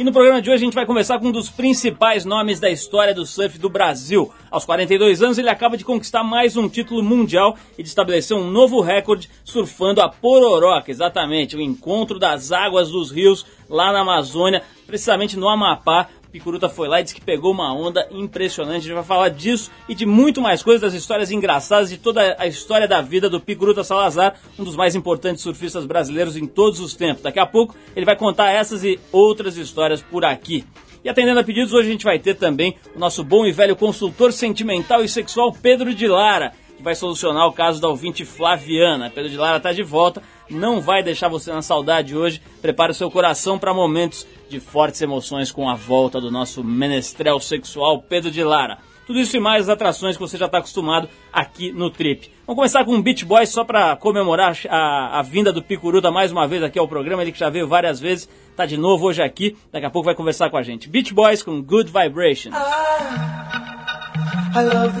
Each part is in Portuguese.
E no programa de hoje a gente vai conversar com um dos principais nomes da história do surf do Brasil. Aos 42 anos ele acaba de conquistar mais um título mundial e de estabelecer um novo recorde surfando a Pororoca, exatamente, o encontro das águas dos rios lá na Amazônia, precisamente no Amapá, Picuruta foi lá e disse que pegou uma onda impressionante. A gente vai falar disso e de muito mais coisas, das histórias engraçadas, de toda a história da vida do Picuruta Salazar, um dos mais importantes surfistas brasileiros em todos os tempos. Daqui a pouco ele vai contar essas e outras histórias por aqui. E atendendo a pedidos, hoje a gente vai ter também o nosso bom e velho consultor sentimental e sexual Pedro de Lara, que vai solucionar o caso da ouvinte Flaviana. Pedro de Lara está de volta, não vai deixar você na saudade hoje. Prepare o seu coração para momentos de fortes emoções com a volta do nosso menestrel sexual Pedro de Lara. Tudo isso e mais atrações que você já está acostumado aqui no Trip. Vamos começar com o Beach Boys só para comemorar a, a, vinda do Picuruda mais uma vez aqui ao programa. Ele que já veio várias vezes, está de novo hoje aqui. Daqui a pouco vai conversar com a gente. Beach Boys com Good Vibration. I love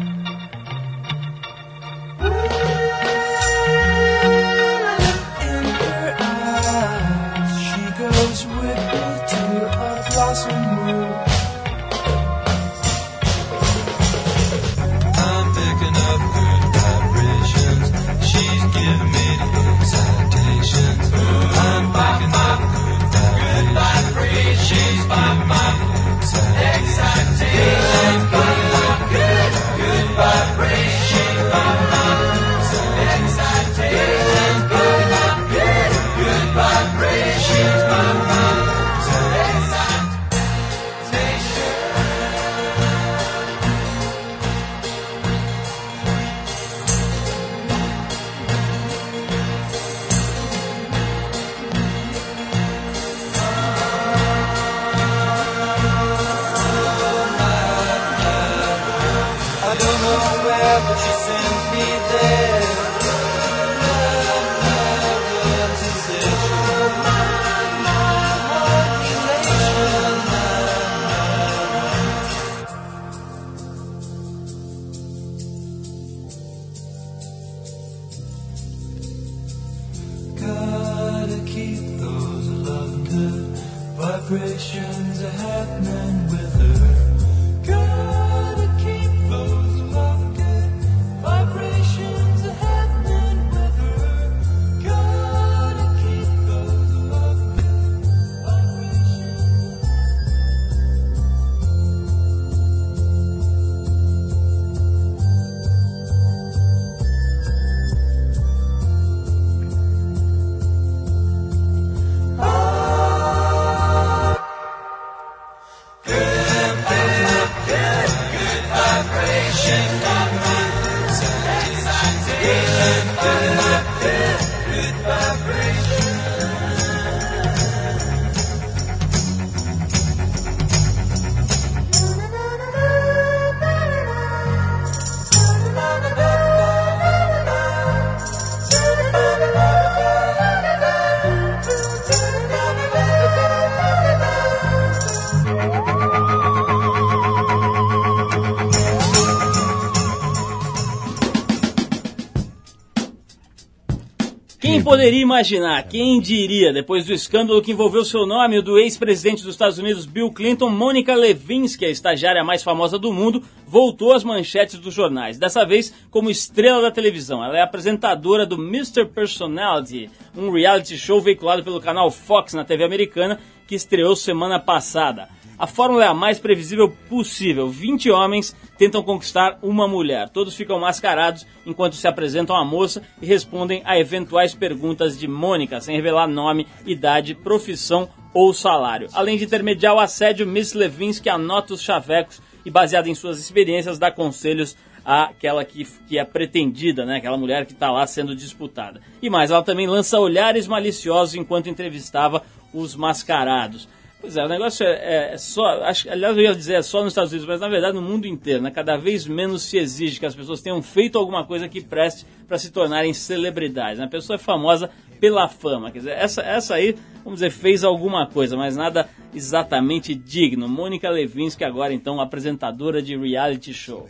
Poderia imaginar, quem diria, depois do escândalo que envolveu seu nome, o do ex-presidente dos Estados Unidos Bill Clinton, Mônica Lewinsky, a estagiária mais famosa do mundo, voltou às manchetes dos jornais, dessa vez como estrela da televisão. Ela é apresentadora do Mr. Personality, um reality show veiculado pelo canal Fox na TV americana, que estreou semana passada. A fórmula é a mais previsível possível. 20 homens tentam conquistar uma mulher. Todos ficam mascarados enquanto se apresentam à moça e respondem a eventuais perguntas de Mônica, sem revelar nome, idade, profissão ou salário. Além de intermediar o assédio, Miss Levinsky anota os chavecos e, baseado em suas experiências, dá conselhos àquela que, que é pretendida, né? aquela mulher que está lá sendo disputada. E mais, ela também lança olhares maliciosos enquanto entrevistava os mascarados. Pois é, o negócio é, é, só, acho, aliás eu ia dizer é só nos Estados Unidos, mas na verdade no mundo inteiro, né? Cada vez menos se exige que as pessoas tenham feito alguma coisa que preste para se tornarem celebridades. Né? A pessoa é famosa pela fama, quer dizer, essa, essa aí, vamos dizer, fez alguma coisa, mas nada exatamente digno. Mônica Levinsky agora então apresentadora de reality show.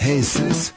Hey sis.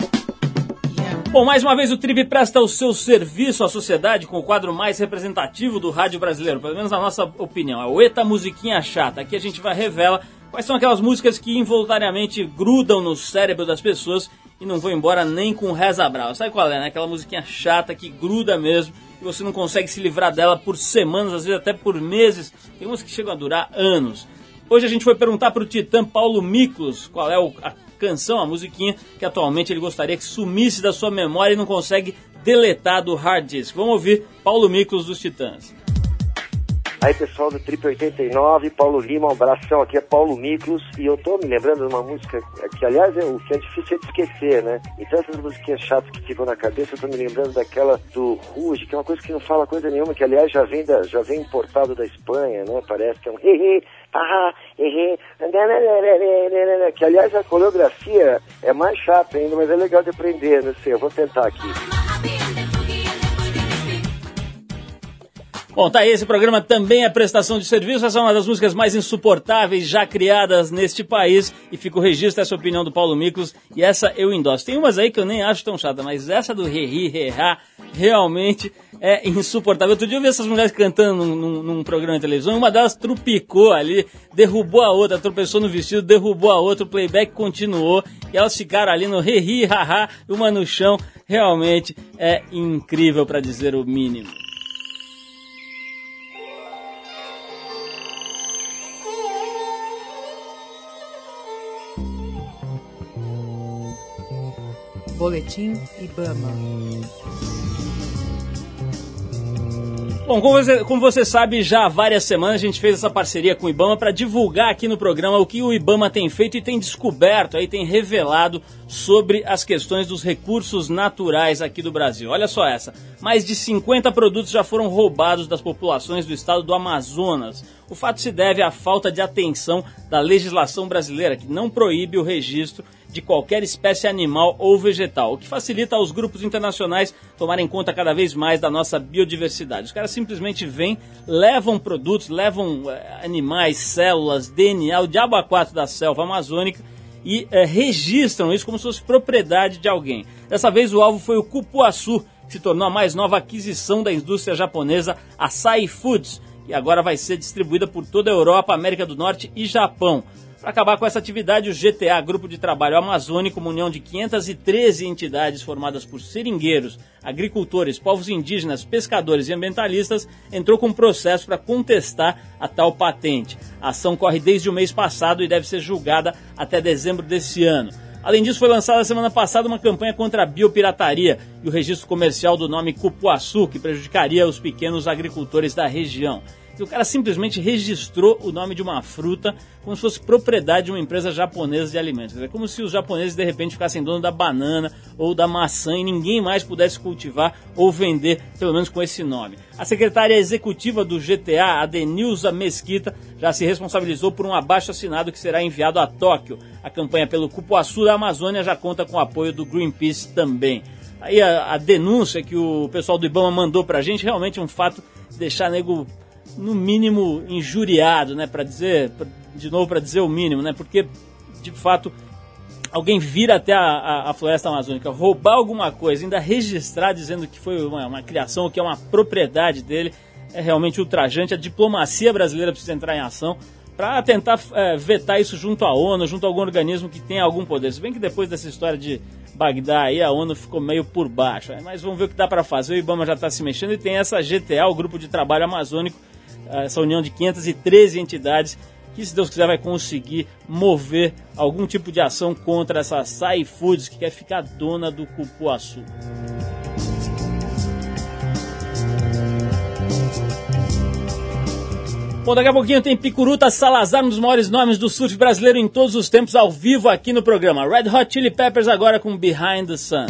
Bom, mais uma vez o Trip presta o seu serviço à sociedade com o quadro mais representativo do rádio brasileiro, pelo menos na nossa opinião. É o Eta Musiquinha Chata. Aqui a gente vai revela quais são aquelas músicas que involuntariamente grudam no cérebro das pessoas e não vão embora nem com reza brava. Sabe qual é, né? Aquela musiquinha chata que gruda mesmo e você não consegue se livrar dela por semanas, às vezes até por meses. Tem umas que chegam a durar anos. Hoje a gente foi perguntar para o titã Paulo Miklos qual é o, a canção, a musiquinha, que atualmente ele gostaria que sumisse da sua memória e não consegue deletar do hard disk. Vamos ouvir Paulo Miklos dos Titãs. Aí pessoal do Trip 89, Paulo Lima, um abração, aqui é Paulo Miklos e eu tô me lembrando de uma música que aliás é, o que é difícil de esquecer, né? Então essas musiquinhas chatas que ficam na cabeça, eu tô me lembrando daquela do Ruge, que é uma coisa que não fala coisa nenhuma, que aliás já vem, da, já vem importado da Espanha, né? Parece que é um ah, que aliás a coreografia é mais chata ainda, mas é legal de aprender, não sei, eu vou tentar aqui. Bom, tá aí, esse programa também é prestação de serviço. Essa é uma das músicas mais insuportáveis já criadas neste país. E fica o registro dessa opinião do Paulo Miklos. E essa eu endosso. Tem umas aí que eu nem acho tão chata, mas essa do re-ri, re-ra, realmente é insuportável. Outro dia eu vi essas mulheres cantando num, num, num, programa de televisão. Uma delas trupicou ali, derrubou a outra, tropeçou no vestido, derrubou a outra. O playback continuou. E elas ficaram ali no re-ri, ha-ha, uma no chão. Realmente é incrível para dizer o mínimo. Boletim Ibama. Bom, como você, como você, sabe, já há várias semanas a gente fez essa parceria com o Ibama para divulgar aqui no programa o que o Ibama tem feito e tem descoberto, aí tem revelado sobre as questões dos recursos naturais aqui do Brasil. Olha só essa: mais de 50 produtos já foram roubados das populações do estado do Amazonas. O fato se deve à falta de atenção da legislação brasileira, que não proíbe o registro de qualquer espécie animal ou vegetal, o que facilita aos grupos internacionais tomarem conta cada vez mais da nossa biodiversidade. Os caras simplesmente vêm, levam produtos, levam é, animais, células, DNA, o diabo a quatro da selva amazônica e é, registram isso como se fosse propriedade de alguém. Dessa vez o alvo foi o cupuaçu, que se tornou a mais nova aquisição da indústria japonesa Asahi Foods, e agora vai ser distribuída por toda a Europa, América do Norte e Japão. Para acabar com essa atividade, o GTA, Grupo de Trabalho Amazônico, uma união de 513 entidades formadas por seringueiros, agricultores, povos indígenas, pescadores e ambientalistas, entrou com um processo para contestar a tal patente. A ação corre desde o mês passado e deve ser julgada até dezembro desse ano. Além disso, foi lançada semana passada uma campanha contra a biopirataria e o registro comercial do nome cupuaçu, que prejudicaria os pequenos agricultores da região o cara simplesmente registrou o nome de uma fruta como se fosse propriedade de uma empresa japonesa de alimentos. É como se os japoneses de repente ficassem dono da banana ou da maçã e ninguém mais pudesse cultivar ou vender, pelo menos com esse nome. A secretária executiva do GTA, Adenilza Mesquita, já se responsabilizou por um abaixo assinado que será enviado a Tóquio. A campanha pelo cupuaçu da Amazônia já conta com o apoio do Greenpeace também. Aí a, a denúncia que o pessoal do Ibama mandou pra gente, realmente um fato de deixar nego no mínimo injuriado, né, para dizer, de novo para dizer o mínimo, né, porque de fato alguém vir até a, a, a, floresta amazônica, roubar alguma coisa, ainda registrar dizendo que foi uma, uma criação, que é uma propriedade dele, é realmente ultrajante. A diplomacia brasileira precisa entrar em ação para tentar é, vetar isso junto à ONU, junto a algum organismo que tenha algum poder. Se bem que depois dessa história de Bagdá aí, a ONU ficou meio por baixo. Mas vamos ver o que dá para fazer. O Ibama já está se mexendo e tem essa GTA, o Grupo de Trabalho Amazônico, essa união de 513 entidades que, se Deus quiser, vai conseguir mover algum tipo de ação contra essa Sai Foods que quer ficar dona do cupuaçu. Bom, daqui a pouquinho tem Picuruta Salazar, um dos maiores nomes do surf brasileiro em todos os tempos, ao vivo aqui no programa. Red Hot Chili Peppers agora com Behind the Sun.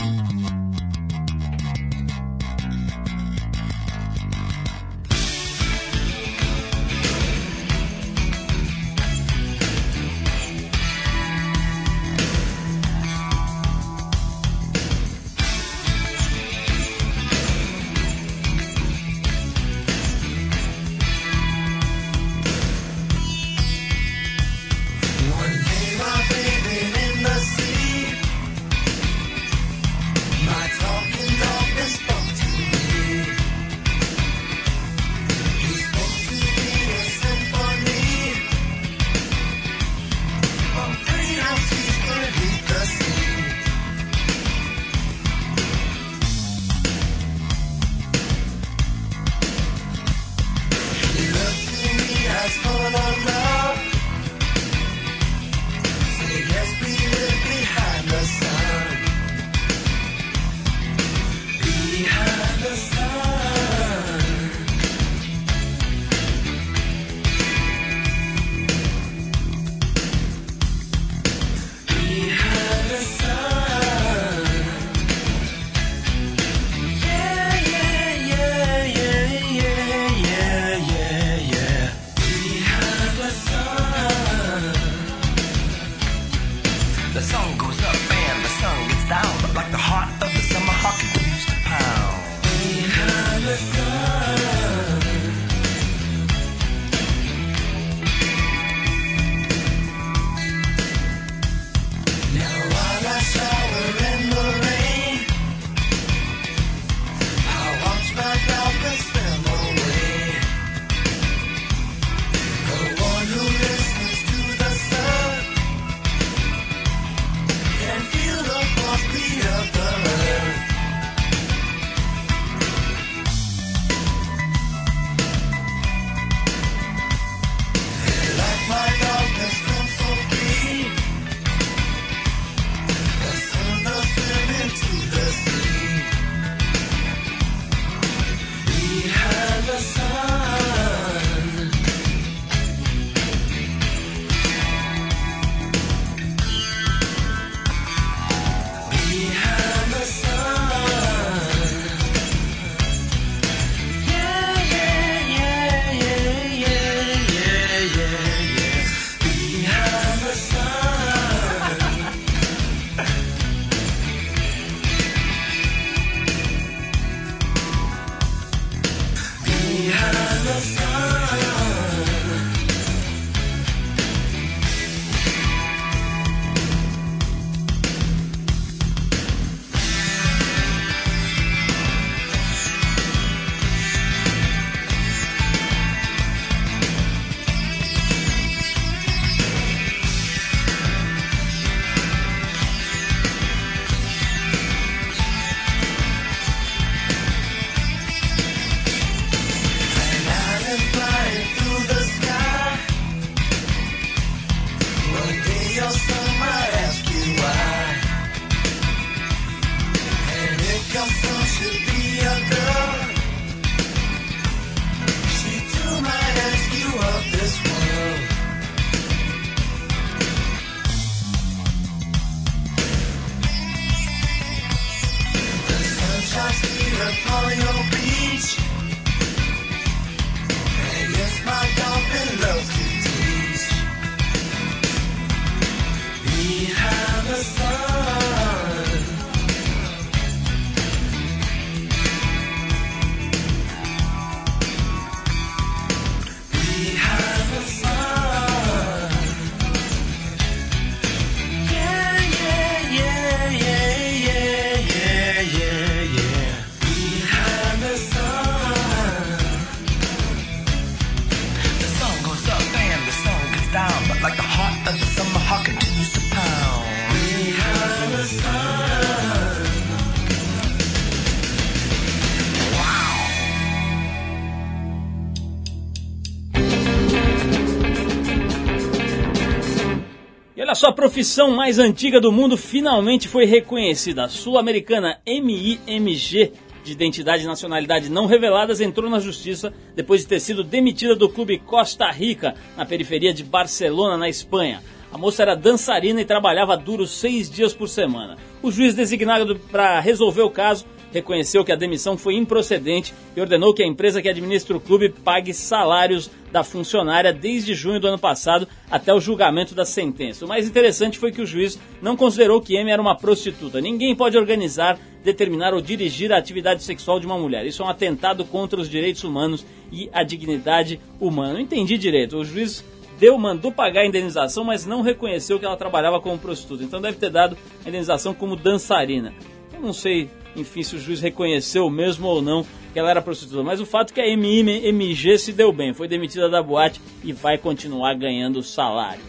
Sua profissão mais antiga do mundo finalmente foi reconhecida. A sul-americana MIMG, de identidade e nacionalidade não reveladas, entrou na justiça depois de ter sido demitida do clube Costa Rica, na periferia de Barcelona, na Espanha. A moça era dançarina e trabalhava duro seis dias por semana. O juiz designado para resolver o caso reconheceu que a demissão foi improcedente e ordenou que a empresa que administra o clube pague salários da funcionária desde junho do ano passado até o julgamento da sentença. O mais interessante foi que o juiz não considerou que Amy era uma prostituta. Ninguém pode organizar, determinar ou dirigir a atividade sexual de uma mulher. Isso é um atentado contra os direitos humanos e a dignidade humana. Não entendi direito. O juiz deu, mandou pagar a indenização, mas não reconheceu que ela trabalhava como prostituta. Então deve ter dado a indenização como dançarina. Eu não sei enfim, se o juiz reconheceu mesmo ou não que ela era prostituta. Mas o fato é que a MG se deu bem, foi demitida da boate e vai continuar ganhando salário.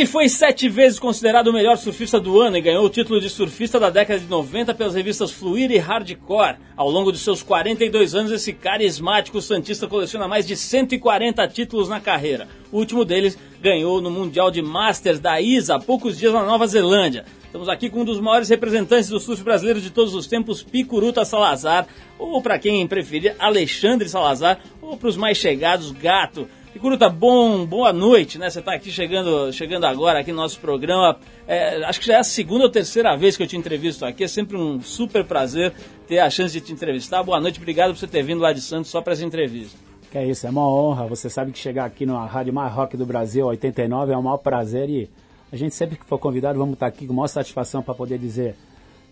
Ele foi sete vezes considerado o melhor surfista do ano e ganhou o título de surfista da década de 90 pelas revistas Fluir e Hardcore. Ao longo de seus 42 anos, esse carismático Santista coleciona mais de 140 títulos na carreira. O último deles ganhou no Mundial de Masters da ISA há poucos dias na Nova Zelândia. Estamos aqui com um dos maiores representantes do surf brasileiro de todos os tempos, Picuruta Salazar, ou para quem preferir, Alexandre Salazar, ou para os mais chegados, Gato. Picuruta, bom, boa noite, né? Você está aqui chegando, chegando agora aqui no nosso programa. É, acho que já é a segunda ou terceira vez que eu te entrevisto aqui. É sempre um super prazer ter a chance de te entrevistar. Boa noite, obrigado por você ter vindo lá de Santos só para essa entrevista. Que é isso, é uma honra. Você sabe que chegar aqui na Rádio Mais Rock do Brasil 89 é um maior prazer e a gente sempre que for convidado vamos estar aqui com maior satisfação para poder dizer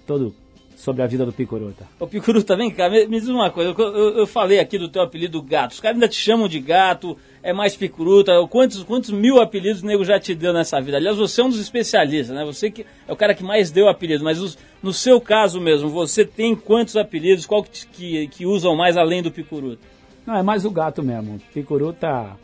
todo sobre a vida do Picuruta. Ô Picuruta, vem cá, me, me diz uma coisa. Eu, eu, eu, falei aqui do teu apelido Gato. Os caras ainda te chamam de Gato, é mais Picuruta. Quantos, quantos mil apelidos o nego já te deu nessa vida? Aliás, você é um dos especialistas, né? Você que é o cara que mais deu apelido. Mas os, no seu caso mesmo, você tem quantos apelidos? Qual que, que, que usam mais além do Picuruta? Não, é mais o gato mesmo. Picuruta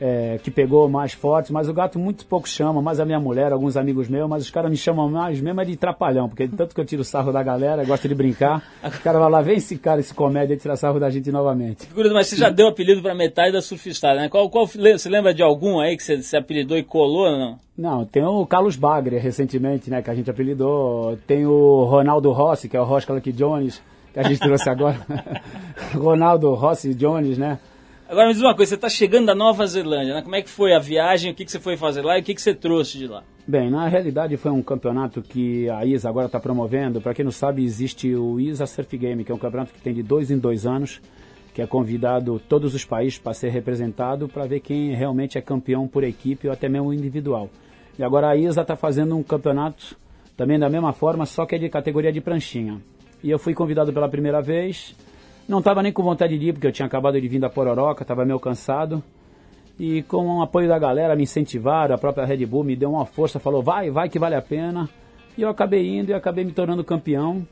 é, que pegou mais forte, mas o gato muito pouco chama, mais a minha mulher, alguns amigos meus, mas os caras me chamam mais mesmo é de trapalhão, porque tanto que eu tiro sarro da galera, gosto de brincar, o cara vai lá, vem esse cara, esse comédia, tirar sarro da gente novamente. Mas você já deu apelido para metade da surfistada, né? Qual, qual, você lembra de algum aí que você, você apelidou e colou ou não? Não, tem o Carlos Bagre, recentemente, né, que a gente apelidou, tem o Ronaldo Rossi, que é o Rosca Lucky Jones, que a gente trouxe agora, Ronaldo Rossi Jones, né, Agora me diz uma coisa, você está chegando da Nova Zelândia, né? Como é que foi a viagem, o que, que você foi fazer lá e o que, que você trouxe de lá? Bem, na realidade foi um campeonato que a ISA agora está promovendo. Para quem não sabe, existe o ISA Surf Game, que é um campeonato que tem de dois em dois anos, que é convidado todos os países para ser representado para ver quem realmente é campeão por equipe ou até mesmo individual. E agora a ISA está fazendo um campeonato também da mesma forma, só que é de categoria de pranchinha. E eu fui convidado pela primeira vez não estava nem com vontade de ir, porque eu tinha acabado de vir da Pororoca, estava meio cansado. E com o apoio da galera, me incentivaram, a própria Red Bull me deu uma força, falou, vai, vai que vale a pena. E eu acabei indo e acabei me tornando campeão.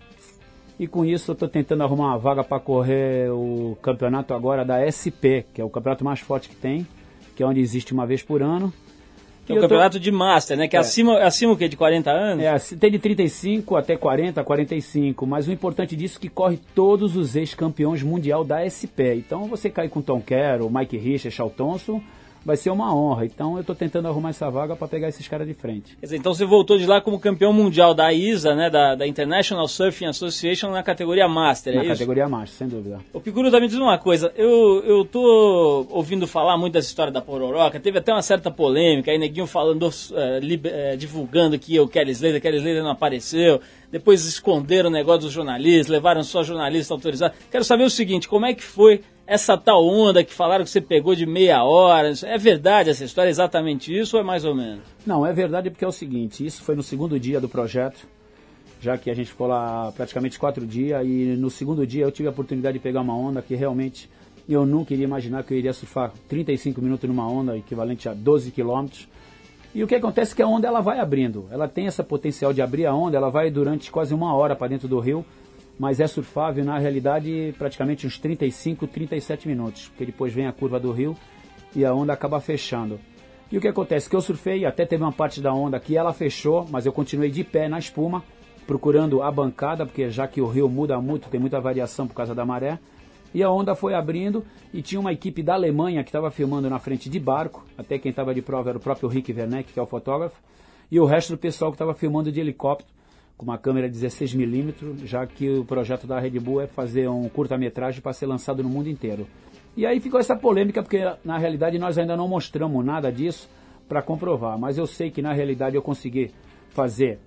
E com isso eu estou tentando arrumar uma vaga para correr o campeonato agora da SP, que é o campeonato mais forte que tem, que é onde existe uma vez por ano. É o campeonato tô... de Master, né? Que é, é acima, acima o quê? De 40 anos? É, tem de 35 até 40, 45. Mas o importante disso é que corre todos os ex-campeões mundial da SP. Então você cai com Tom Kerr, Mike Richards, Charles Thompson vai ser uma honra. Então eu estou tentando arrumar essa vaga para pegar esses caras de frente. Dizer, então você voltou de lá como campeão mundial da ISA, né, da, da International Surfing Association na categoria Master, é Na isso? categoria Master, sem dúvida. O Picuru tá me diz uma coisa, eu, eu tô ouvindo falar muito dessa história da Pororoca, teve até uma certa polêmica, aí neguinho falando, liber, é, divulgando que o Kelly Slater, Kelly Slater não apareceu, depois esconderam o negócio dos jornalistas, levaram só jornalistas autorizados. Quero saber o seguinte, como é que foi essa tal onda que falaram que você pegou de meia hora, é verdade essa história, é exatamente isso ou é mais ou menos? Não, é verdade porque é o seguinte, isso foi no segundo dia do projeto, já que a gente ficou lá praticamente quatro dias e no segundo dia eu tive a oportunidade de pegar uma onda que realmente eu nunca iria imaginar que eu iria surfar 35 minutos numa onda equivalente a 12 quilômetros. E o que acontece é que a onda ela vai abrindo, ela tem essa potencial de abrir a onda, ela vai durante quase uma hora para dentro do rio, mas é surfável na realidade praticamente uns 35, 37 minutos, porque depois vem a curva do rio e a onda acaba fechando. E o que acontece? Que eu surfei, até teve uma parte da onda que ela fechou, mas eu continuei de pé na espuma, procurando a bancada, porque já que o rio muda muito, tem muita variação por causa da maré. E a onda foi abrindo e tinha uma equipe da Alemanha que estava filmando na frente de barco, até quem estava de prova era o próprio Rick Werneck, que é o fotógrafo, e o resto do pessoal que estava filmando de helicóptero, com uma câmera 16mm, já que o projeto da Red Bull é fazer um curta-metragem para ser lançado no mundo inteiro. E aí ficou essa polêmica, porque na realidade nós ainda não mostramos nada disso para comprovar, mas eu sei que na realidade eu consegui fazer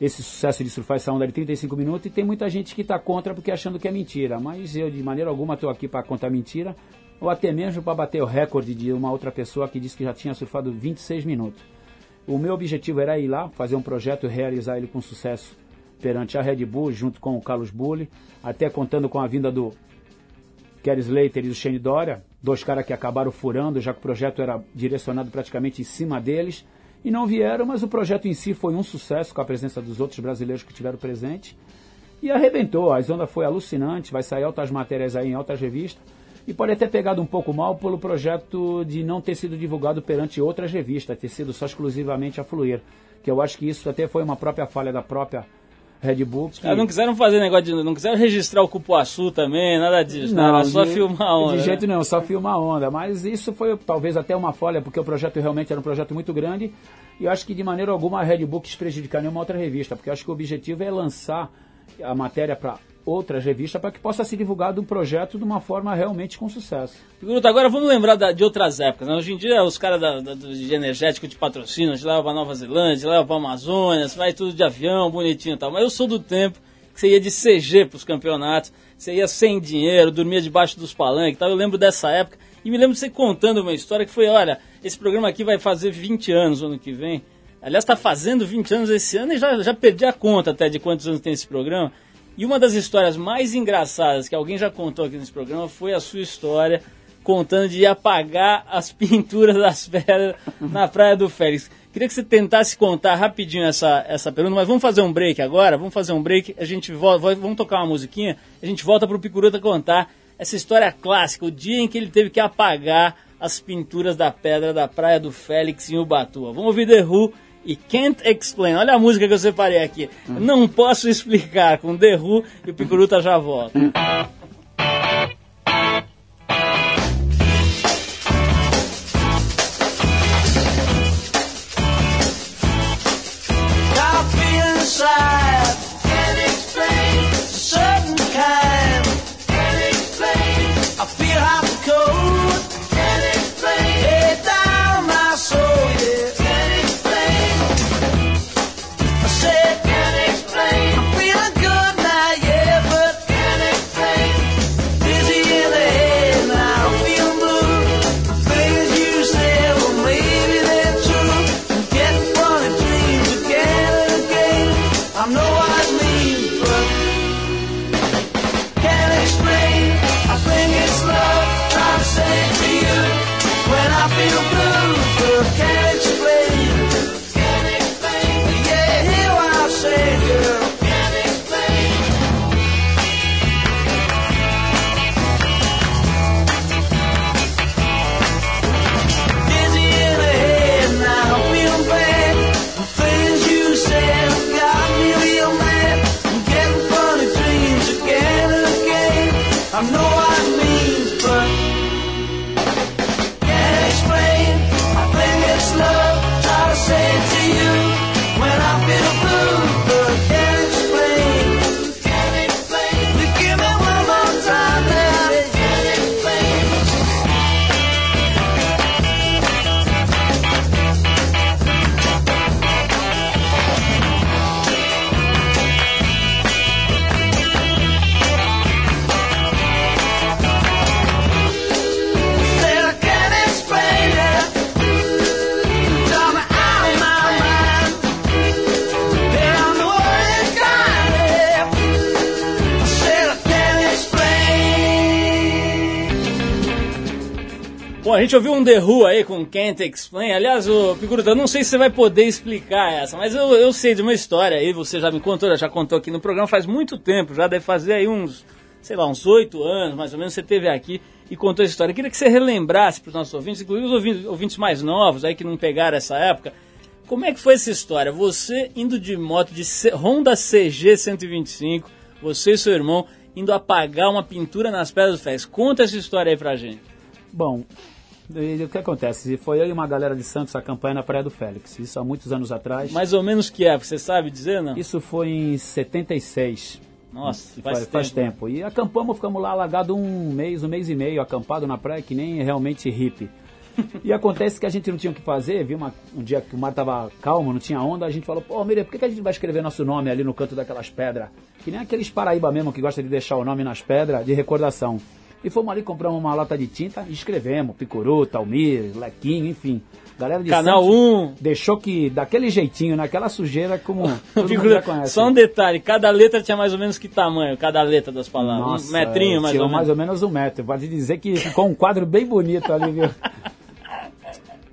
esse sucesso de surfar essa onda de 35 minutos e tem muita gente que está contra porque achando que é mentira, mas eu de maneira alguma estou aqui para contar mentira ou até mesmo para bater o recorde de uma outra pessoa que disse que já tinha surfado 26 minutos. O meu objetivo era ir lá, fazer um projeto e realizar ele com sucesso perante a Red Bull, junto com o Carlos Bulli, até contando com a vinda do Kerry Slater e do Shane Dória, dois caras que acabaram furando, já que o projeto era direcionado praticamente em cima deles, e não vieram, mas o projeto em si foi um sucesso com a presença dos outros brasileiros que tiveram presente. E arrebentou, a onda foi alucinante, vai sair altas matérias aí em altas revistas. E pode ter pegado um pouco mal pelo projeto de não ter sido divulgado perante outras revistas, ter sido só exclusivamente a Fluir. Que eu acho que isso até foi uma própria falha da própria Red Bull. Que... não quiseram fazer negócio de. Não quiseram registrar o Cupuaçu também, nada disso. Né? Não, só filmar a onda. De jeito né? nenhum, só filmar a onda. Mas isso foi talvez até uma falha, porque o projeto realmente era um projeto muito grande. E eu acho que de maneira alguma a Red Bull quis prejudicar nenhuma outra revista, porque eu acho que o objetivo é lançar a matéria para outras revistas para que possa ser divulgado um projeto de uma forma realmente com sucesso. Agora vamos lembrar da, de outras épocas. Né? Hoje em dia os caras de energético te patrocinam, te levam para Nova Zelândia, levam para Amazônia, vai tudo de avião, bonitinho e tal. Mas eu sou do tempo que você ia de CG para os campeonatos, você ia sem dinheiro, dormia debaixo dos palanques e tal. Eu lembro dessa época e me lembro de você contando uma história que foi, olha, esse programa aqui vai fazer 20 anos ano que vem. Aliás, está fazendo 20 anos esse ano e já, já perdi a conta até de quantos anos tem esse programa. E uma das histórias mais engraçadas que alguém já contou aqui nesse programa foi a sua história contando de apagar as pinturas das pedras na Praia do Félix. Queria que você tentasse contar rapidinho essa, essa pergunta, mas vamos fazer um break agora? Vamos fazer um break, a gente volta, vamos tocar uma musiquinha, a gente volta para o Picuruta contar essa história clássica, o dia em que ele teve que apagar as pinturas da pedra da Praia do Félix em Ubatuba. Vamos ouvir The Who e Can't Explain. Olha a música que eu separei aqui. Não posso explicar com The Who e o Picuruta já volta. A gente ouviu um The Who aí com Can't Explain. Aliás, o Picuruta, eu não sei se você vai poder explicar essa, mas eu, eu sei de uma história aí, você já me contou, já contou aqui no programa faz muito tempo, já deve fazer aí uns, sei lá, uns oito anos, mais ou menos, você teve aqui e contou essa história. Eu queria que você relembrasse para os nossos ouvintes, inclusive os ouvintes, ouvintes mais novos aí que não pegaram essa época, como é que foi essa história? Você indo de moto de Honda CG 125, você e seu irmão indo apagar uma pintura nas pedras do Félix. Conta essa história aí pra gente. Bom, e o que acontece? Foi eu e uma galera de Santos a campanha na Praia do Félix. Isso há muitos anos atrás. Mais ou menos que época, você sabe dizer, não? Isso foi em 76. Nossa, faz, faz, faz tempo. tempo. E acampamos, ficamos lá alagado um mês, um mês e meio, acampado na praia, que nem realmente hippie. e acontece que a gente não tinha o que fazer, viu uma, um dia que o mar tava calmo, não tinha onda, a gente falou, pô, Miriam, por que, que a gente vai escrever nosso nome ali no canto daquelas pedras? Que nem aqueles Paraíba mesmo que gosta de deixar o nome nas pedras de recordação. E fomos ali, compramos uma lata de tinta e escrevemos, Picuru, Talmir, Lequinho, enfim. Galera de Canal Santos 1. deixou que, daquele jeitinho, naquela sujeira, como todo mundo já conhece. Só um detalhe, cada letra tinha mais ou menos que tamanho, cada letra das palavras? Nossa, um metrinho, mais ou menos. mais ou menos um metro. Pode dizer que ficou um quadro bem bonito ali, viu?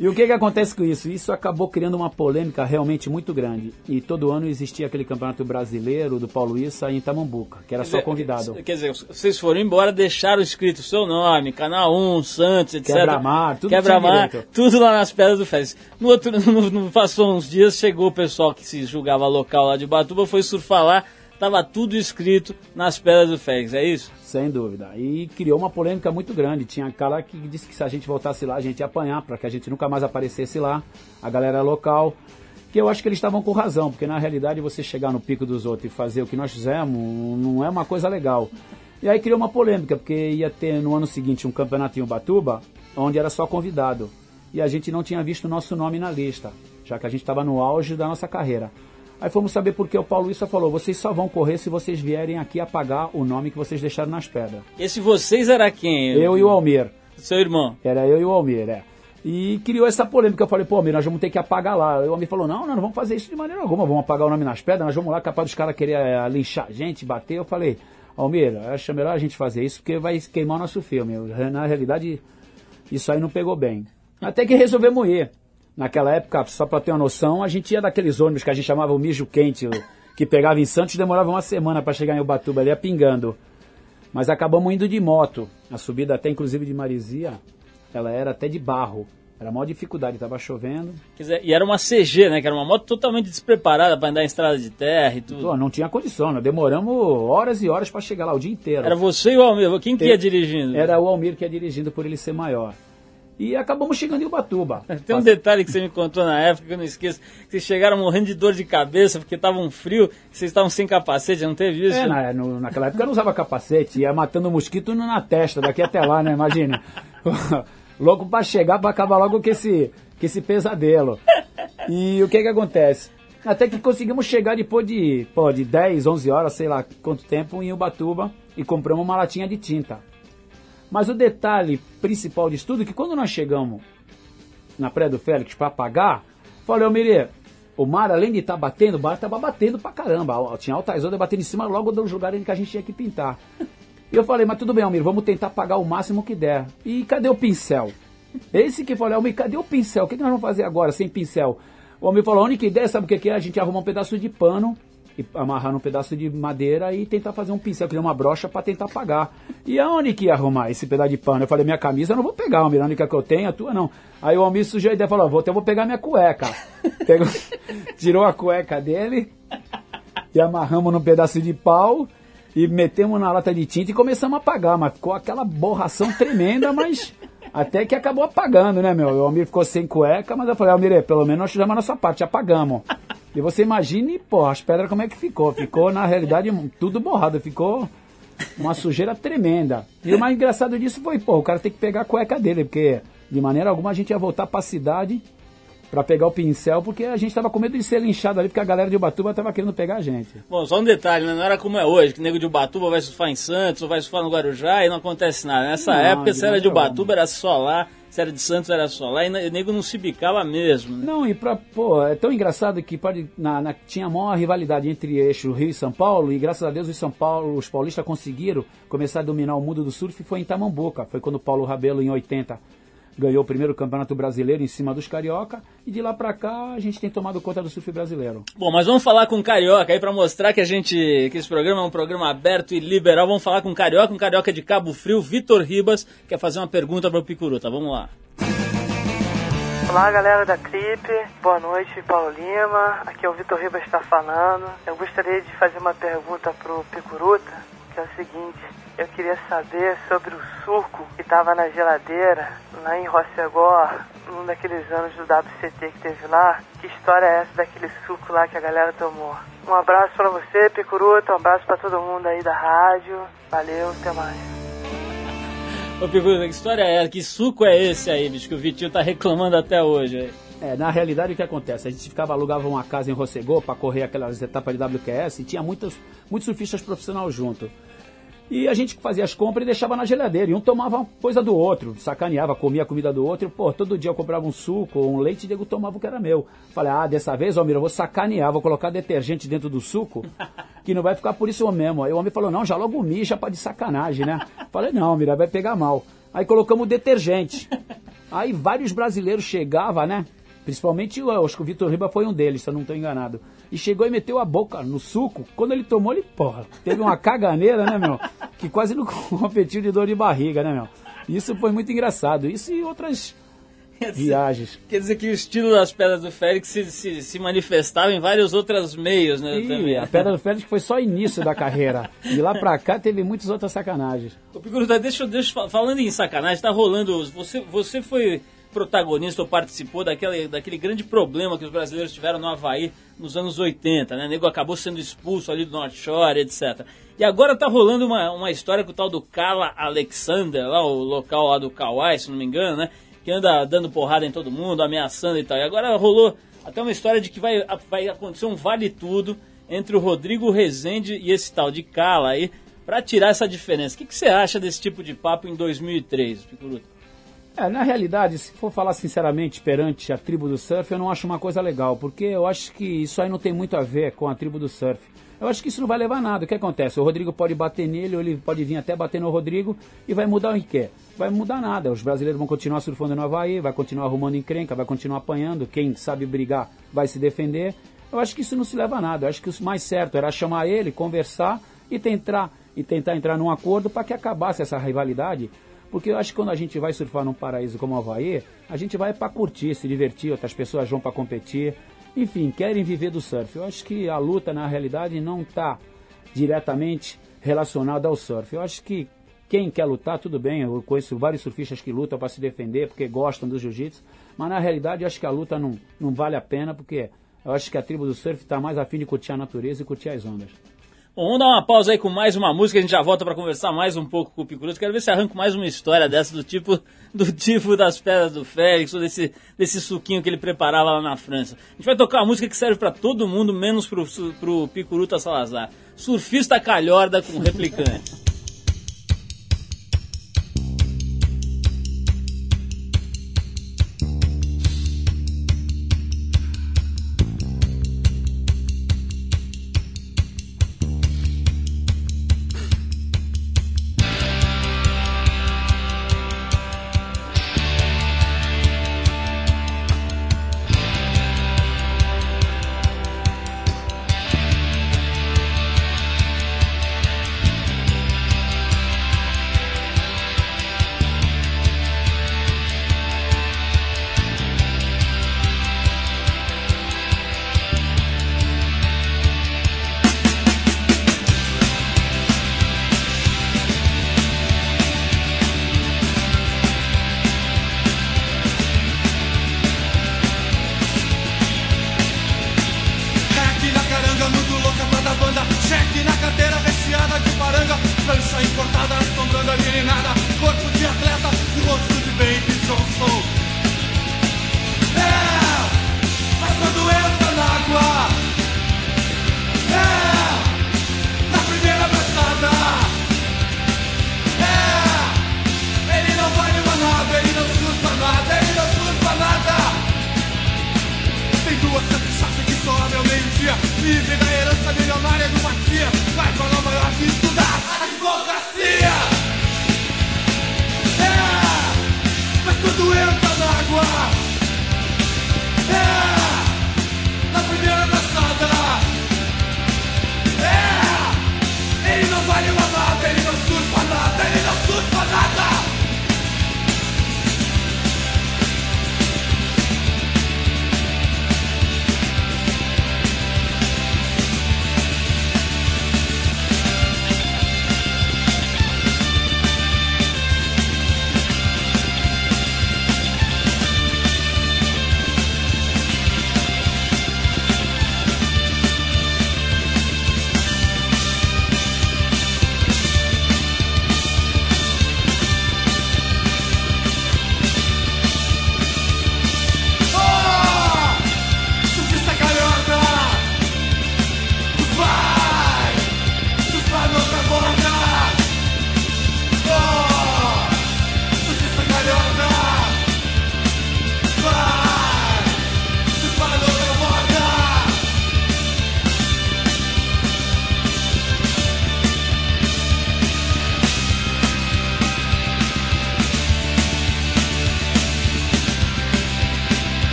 E o que, que acontece com isso? Isso acabou criando uma polêmica realmente muito grande. E todo ano existia aquele campeonato brasileiro do Paulo Issa em Itamambuca, que era só convidado. Quer dizer, vocês foram embora, deixaram escrito o seu nome, Canal 1, Santos, etc. Quebra-mar, tudo Quebra-mar, tudo lá nas pedras do Fez. No outro, no, no- passou uns dias, chegou o pessoal que se julgava local lá de Batuba, foi surfar lá, tava tudo escrito nas pedras do Fez, é isso? Sem dúvida. E criou uma polêmica muito grande. Tinha cara que disse que se a gente voltasse lá, a gente ia apanhar, para que a gente nunca mais aparecesse lá. A galera local. Que eu acho que eles estavam com razão, porque na realidade você chegar no pico dos outros e fazer o que nós fizemos não é uma coisa legal. E aí criou uma polêmica, porque ia ter no ano seguinte um campeonato em Ubatuba, onde era só convidado. E a gente não tinha visto o nosso nome na lista, já que a gente estava no auge da nossa carreira. Aí fomos saber por que o Paulo Issa falou: vocês só vão correr se vocês vierem aqui apagar o nome que vocês deixaram nas pedras. Esse vocês era quem? Eu e o Almir. Seu irmão. Era eu e o Almir, é. E criou essa polêmica. Eu falei, pô, Almir, nós vamos ter que apagar lá. E o Almir falou, não, nós não vamos fazer isso de maneira alguma. Vamos apagar o nome nas pedras, nós vamos lá, capaz dos caras querer eh, linchar a gente, bater. Eu falei, Almir, acho melhor a gente fazer isso porque vai queimar o nosso filme. Na realidade, isso aí não pegou bem. Até que resolvemos ir. Naquela época, só pra ter uma noção, a gente ia daqueles ônibus que a gente chamava o mijo quente, que pegava em Santos e demorava uma semana para chegar em Ubatuba, ali ia pingando. Mas acabamos indo de moto. A subida até inclusive de Marizia, ela era até de barro. Era a maior dificuldade, estava chovendo. Quer dizer, e era uma CG, né? Que era uma moto totalmente despreparada para andar em estrada de terra e tudo. Pô, não tinha condição, nós demoramos horas e horas para chegar lá, o dia inteiro. Era você e o Almir. Quem que ia dirigindo? Era o Almir que ia dirigindo por ele ser maior. E acabamos chegando em Ubatuba. Tem um detalhe que você me contou na época que eu não esqueço. Que vocês chegaram morrendo de dor de cabeça porque tava um frio, vocês estavam sem capacete, não teve isso? É, na, no- naquela época eu não usava capacete, ia matando mosquito na testa, daqui até lá, né? Imagina. Louco pra chegar, pra acabar logo com esse, com esse pesadelo. E o que que acontece? Até que conseguimos chegar depois de, pô, de 10, 11 horas, sei lá quanto tempo, em Ubatuba e compramos uma latinha de tinta. Mas o detalhe principal disso tudo é que quando nós chegamos na Praia do Félix para pagar, falei, ô Mirê, o mar além de estar batendo, o mar estava batendo pra caramba. Tinha altas ondas batendo em cima logo dos lugares em que a gente tinha que pintar. E eu falei, mas tudo bem, Almir, vamos tentar pagar o máximo que der. E cadê o pincel? Esse que falou, Almir, cadê o pincel? O que, nós vamos fazer agora sem pincel? O Almir falou, a única ideia, sabe o que, é? A gente arrumar um pedaço de pano e amarrar num pedaço de madeira e tentar fazer um pincel, criar uma brocha para tentar pagar. E aonde que ia arrumar esse pedaço de pano? Eu falei, minha camisa eu não vou pegar, Almir, a única que eu tenho, a tua não. Aí o Almir sugeriu a ideia, falou, vou, eu vou pegar minha cueca. Pegou, tirou a cueca dele e amarramos num pedaço de pau e metemos na lata de tinta e começamos a apagar, mas ficou aquela borração tremenda, mas até que acabou apagando, né, meu? O Almir ficou sem cueca, mas eu falei, Almir, pelo menos nós fizemos a nossa parte, apagamos. E você imagine, pô, as pedras como é que ficou? Ficou, na realidade, tudo borrado, ficou uma sujeira tremenda. E o mais engraçado disso foi, pô, o cara tem que pegar a cueca dele, porque de maneira alguma a gente ia voltar pra cidade pra pegar o pincel, porque a gente tava com medo de ser linchado ali, porque a galera de Ubatuba tava querendo pegar a gente. Bom, só um detalhe, né? Não era como é hoje, que nego de Ubatuba vai surfar em Santos ou vai surfar no Guarujá e não acontece nada. Nessa Não, época, se era de Ubatuba, era só lá, se era de Santos, era só lá, e o nego não se bicava mesmo, né? Não, e pra, pô, é tão engraçado que pode, na, na- tinha a maior rivalidade entre eixo Rio e São Paulo, e graças a Deus os São Paulo, os paulistas conseguiram começar a dominar o mundo do surf, foi em Tamambuca, foi quando o Paulo Rabelo, em 80, ganhou o primeiro campeonato brasileiro em cima dos carioca, e de lá pra cá a gente tem tomado conta do surf brasileiro. Bom, mas vamos falar com o Carioca aí pra mostrar que a gente, que esse programa é um programa aberto e liberal. Vamos falar com o Carioca, um Carioca de Cabo Frio, Vitor Ribas, quer fazer uma pergunta pro Picuruta. Vamos lá. Olá galera da Clipe, boa noite Paulo Lima, aqui é o Vitor Ribas está falando. Eu gostaria de fazer uma pergunta pro Picuruta, é o seguinte, eu queria saber sobre o suco que estava na geladeira, lá em Rossegó, num daqueles anos do WCT que teve lá. Que história é essa daquele suco lá que a galera tomou? Um abraço para você, Picuruto, um abraço para todo mundo aí da rádio. Valeu, até mais. Ô Picuruto, que história é essa? Que suco é esse aí, bicho, que o Vitinho tá reclamando até hoje? É, na realidade o que acontece? A gente ficava, alugava uma casa em Rossegô para correr aquelas etapas de WQS e tinha muitos, muitos surfistas profissionais junto. E a gente fazia as compras e deixava na geladeira. E um tomava coisa do outro, sacaneava, comia a comida do outro. Pô, todo dia eu comprava um suco ou um leite e Diego tomava o que era meu. Falei, ah, dessa vez, Almir, eu vou sacanear, vou colocar detergente dentro do suco, que não vai ficar por isso mesmo. Aí o homem falou, não, já logo mija para de sacanagem, né? Falei, não, Almir, vai pegar mal. Aí colocamos detergente. Aí vários brasileiros chegavam, né? Principalmente, eu acho que o Vitor Riba foi um deles, se eu não estou enganado. E chegou e meteu a boca no suco. Quando ele tomou, ele, porra, teve uma caganeira, né, meu? Que quase não competiu de dor de barriga, né, meu? Isso foi muito engraçado. Isso e outras Quer dizer- viagens. Quer dizer que o estilo das pedras do Félix se, se, se manifestava em vários outros meios, né? E também. a Pedra do Félix foi só início da carreira. De lá pra cá teve muitas outras sacanagens. Ô, Picuruta, deixa, eu- deixa, eu fa- falando em sacanagem, tá rolando. Você, você foi protagonista ou participou daquele, daquele grande problema que os brasileiros tiveram no Havaí nos anos 80, né? O nego acabou sendo expulso ali do North Shore, etc. E agora tá rolando uma, uma história com o tal do Kala Alexander, lá o local lá do Kauai, se não me engano, né? Que anda dando porrada em todo mundo, ameaçando e tal. E agora rolou até uma história de que vai, vai acontecer um vale tudo entre o Rodrigo Rezende e esse tal de Kala aí, pra tirar essa diferença. O que, que você acha desse tipo de papo em 2003, Picuruto? É, na realidade, se for falar sinceramente perante a tribo do surf, eu não acho uma coisa legal, porque eu acho que isso aí não tem muito a ver com a tribo do surf. Eu acho que isso não vai levar a nada. O que acontece? O Rodrigo pode bater nele, ou ele pode vir até bater no Rodrigo e vai mudar o que quer. Vai mudar nada. Os brasileiros vão continuar surfando no Havaí, vai continuar arrumando encrenca, vai continuar apanhando. Quem sabe brigar vai se defender. Eu acho que isso não se leva a nada. Eu acho que o mais certo era chamar ele, conversar e tentar, e tentar entrar num acordo para que acabasse essa rivalidade. Porque eu acho que quando a gente vai surfar num paraíso como o Havaí, a gente vai para curtir, se divertir, outras pessoas vão para competir. Enfim, querem viver do surf. Eu acho que a luta, na realidade, não está diretamente relacionada ao surf. Eu acho que quem quer lutar, tudo bem. Eu conheço vários surfistas que lutam para se defender porque gostam do jiu-jitsu. Mas na realidade, eu acho que a luta não, não vale a pena porque eu acho que a tribo do surf está mais afim de curtir a natureza e curtir as ondas. Bom, vamos dar uma pausa aí com mais uma música, a gente já volta para conversar mais um pouco com o Picuruto. Quero ver se arranco mais uma história dessa do tipo do tipo das pedras do Félix, ou desse, desse suquinho que ele preparava lá na França. A gente vai tocar uma música que serve para todo mundo, menos pro, pro Picuruta Salazar. Surfista calhorda com replicante.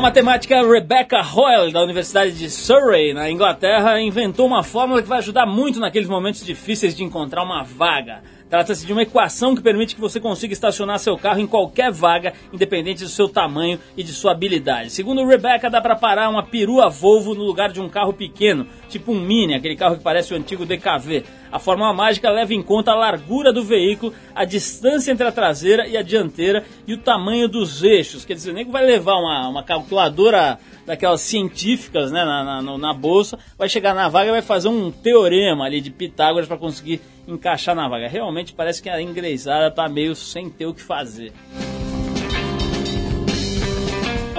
A matemática Rebecca Hoyle, da Universidade de Surrey, na Inglaterra, inventou uma fórmula que vai ajudar muito naqueles momentos difíceis de encontrar uma vaga. Trata-se de uma equação que permite que você consiga estacionar seu carro em qualquer vaga, independente do seu tamanho e de sua habilidade. Segundo Rebecca, dá para parar uma perua Volvo no lugar de um carro pequeno, tipo um Mini, aquele carro que parece o antigo DKV. A fórmula mágica leva em conta a largura do veículo, a distância entre a traseira e a dianteira e o tamanho dos eixos. Quer dizer, nem que vai levar uma, uma calculadora daquelas científicas né, na, na, na, bolsa, vai chegar na vaga e vai fazer um teorema ali de Pitágoras para conseguir encaixar na vaga. Realmente parece que a inglesada está meio sem ter o que fazer.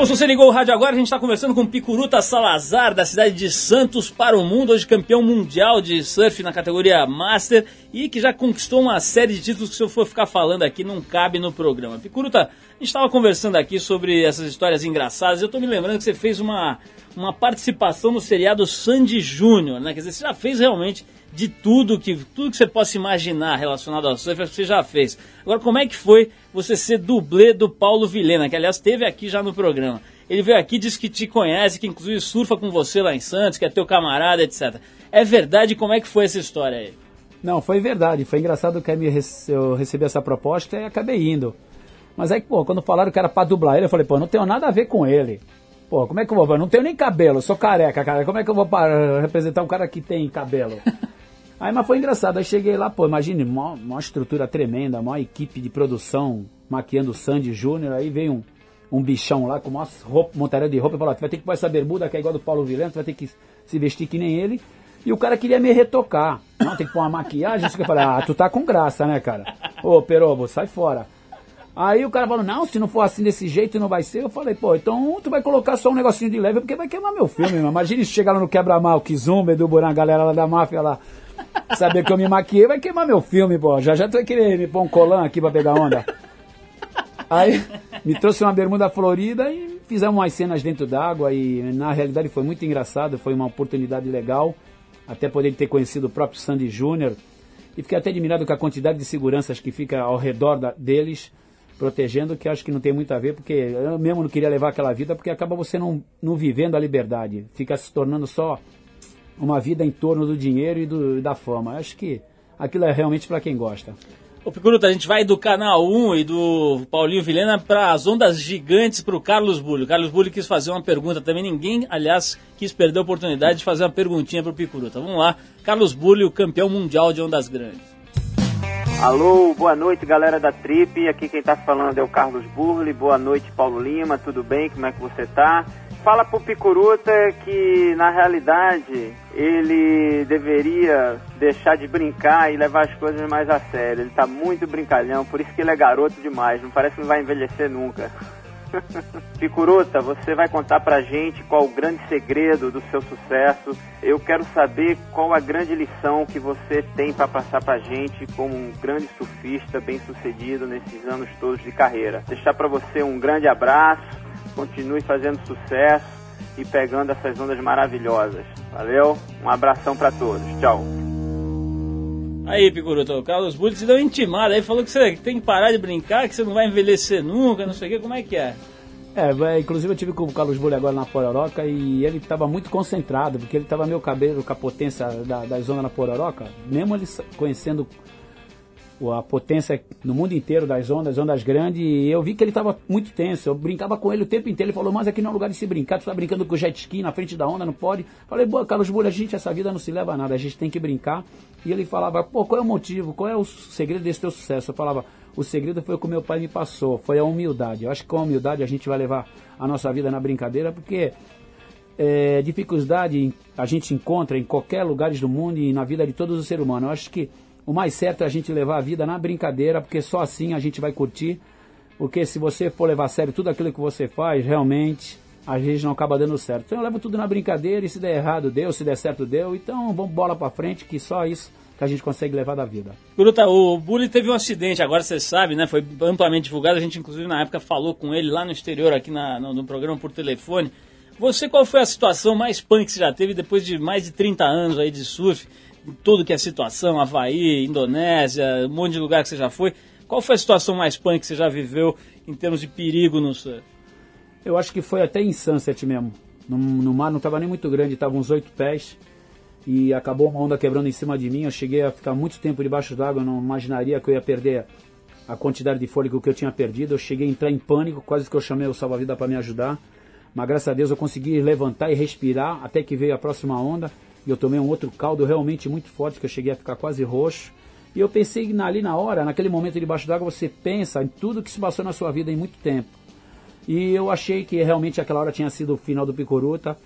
Bom, se você ligou o rádio agora, a gente está conversando com Picuruta Salazar, da cidade de Santos para o mundo, hoje campeão mundial de surf na categoria Master e que já conquistou uma série de títulos que se eu for ficar falando aqui não cabe no programa. Picuruta, a gente estava conversando aqui sobre essas histórias engraçadas eu estou me lembrando que você fez uma, uma participação no seriado Sandy Júnior, né? Quer dizer, você já fez realmente de tudo que tudo que você possa imaginar relacionado ao surf, você já fez. Agora, como é que foi você ser dublê do Paulo Vilena, que aliás esteve aqui já no programa? Ele veio aqui, disse que te conhece, que inclusive surfa com você lá em Santos, que é teu camarada, etc. É verdade? Como é que foi essa história aí? Não, foi verdade. Foi engraçado que eu recebi essa proposta e acabei indo. Mas aí, pô, quando falaram que era pra dublar ele, eu falei, pô, não tenho nada a ver com ele. Pô, como é que eu vou? Eu não tenho nem cabelo, sou careca, cara. Como é que eu vou representar um cara que tem cabelo? Aí, mas foi engraçado. Aí cheguei lá, pô, imagine, uma, uma estrutura tremenda, uma equipe de produção maquiando o Sandy Júnior. Aí veio um, um bichão lá com uma roupa, montaria de roupa e falou: tu vai ter que pôr essa bermuda que é igual do Paulo Vileno, tu vai ter que se vestir que nem ele. E o cara queria me retocar. Não, tem que pôr uma maquiagem. Eu falei: ah, tu tá com graça, né, cara? Ô, Perobo, sai fora. Aí o cara falou, não, se não for assim desse jeito não vai ser. Eu falei, pô, então tu vai colocar só um negocinho de leve, porque vai queimar meu filme, mano. Imagina se chegar lá no quebra-mal, que zumba, do Buran, a galera lá da máfia lá, saber que eu me maquiei, vai queimar meu filme, pô. Já já tu vai querer me pôr um colã aqui pra pegar onda. Aí me trouxe uma bermuda florida e fizemos umas cenas dentro d'água e na realidade foi muito engraçado, foi uma oportunidade legal, até poder ter conhecido o próprio Sandy Júnior. E fiquei até admirado com a quantidade de seguranças que fica ao redor da, deles protegendo, que acho que não tem muito a ver, porque eu mesmo não queria levar aquela vida, porque acaba você não, não vivendo a liberdade, fica se tornando só uma vida em torno do dinheiro e do, da fama. Acho que aquilo é realmente para quem gosta. Ô Picuruta, a gente vai do Canal 1 e do Paulinho Vilhena para as ondas gigantes para o Carlos Bulli. O Carlos Bulli quis fazer uma pergunta também, ninguém, aliás, quis perder a oportunidade de fazer uma perguntinha para o Picuruta. Vamos lá, Carlos Bulli, o campeão mundial de ondas grandes. Alô, boa noite galera da Trip, aqui quem tá falando é o Carlos Burli, boa noite Paulo Lima, tudo bem, como é que você tá? Fala pro Picuruta que na realidade ele deveria deixar de brincar e levar as coisas mais a sério, ele tá muito brincalhão, por isso que ele é garoto demais, não parece que não vai envelhecer nunca. Picuruta, você vai contar pra gente qual o grande segredo do seu sucesso. Eu quero saber qual a grande lição que você tem para passar pra gente como um grande surfista bem sucedido nesses anos todos de carreira. Deixar para você um grande abraço, continue fazendo sucesso e pegando essas ondas maravilhosas. Valeu? Um abração para todos. Tchau. Aí, Picuruta, o Carlos Bulli se deu intimado aí, falou que você tem que parar de brincar, que você não vai envelhecer nunca, não sei o que, como é que é? É, inclusive eu tive com o Carlos Bulli agora na Pororoca e ele estava muito concentrado, porque ele estava meio cabelo com a potência da, da zona na Pororoca, mesmo ele conhecendo a potência no mundo inteiro das ondas, ondas grandes, e eu vi que ele estava muito tenso. Eu brincava com ele o tempo inteiro. Ele falou, mas aqui não é lugar de se brincar, tu está brincando com o jet ski na frente da onda, não pode. Falei, boa, Carlos Bulli, a gente, essa vida não se leva a nada, a gente tem que brincar. E ele falava, pô, qual é o motivo, qual é o segredo desse teu sucesso? Eu falava, o segredo foi o que o meu pai me passou, foi a humildade. Eu acho que com a humildade a gente vai levar a nossa vida na brincadeira, porque é, dificuldade a gente encontra em qualquer lugar do mundo e na vida de todos os seres humanos. Eu acho que o mais certo é a gente levar a vida na brincadeira, porque só assim a gente vai curtir. Porque se você for levar a sério tudo aquilo que você faz, realmente a gente não acaba dando certo. Então eu levo tudo na brincadeira e se der errado deu, se der certo deu. Então vamos bola para frente que só isso que a gente consegue levar da vida. Gruta, o Bully teve um acidente, agora você sabe, né? Foi amplamente divulgado. A gente inclusive na época falou com ele lá no exterior, aqui na, no, no programa por telefone. Você, qual foi a situação mais punk que você já teve depois de mais de 30 anos aí de surf? Tudo que é situação, Havaí, Indonésia, um monte de lugar que você já foi. Qual foi a situação mais punk que você já viveu em termos de perigo no surf? Eu acho que foi até em Sunset mesmo. No, no mar não estava nem muito grande, estava uns oito pés. E acabou uma onda quebrando em cima de mim. Eu cheguei a ficar muito tempo debaixo d'água. Eu não imaginaria que eu ia perder a quantidade de fôlego que eu tinha perdido. Eu cheguei a entrar em pânico, quase que eu chamei o salva-vida para me ajudar. Mas graças a Deus eu consegui levantar e respirar até que veio a próxima onda. E eu tomei um outro caldo realmente muito forte, que eu cheguei a ficar quase roxo. E eu pensei ali na hora, naquele momento debaixo d'água, você pensa em tudo que se passou na sua vida em muito tempo. E eu achei que realmente aquela hora tinha sido o final do Picoruta,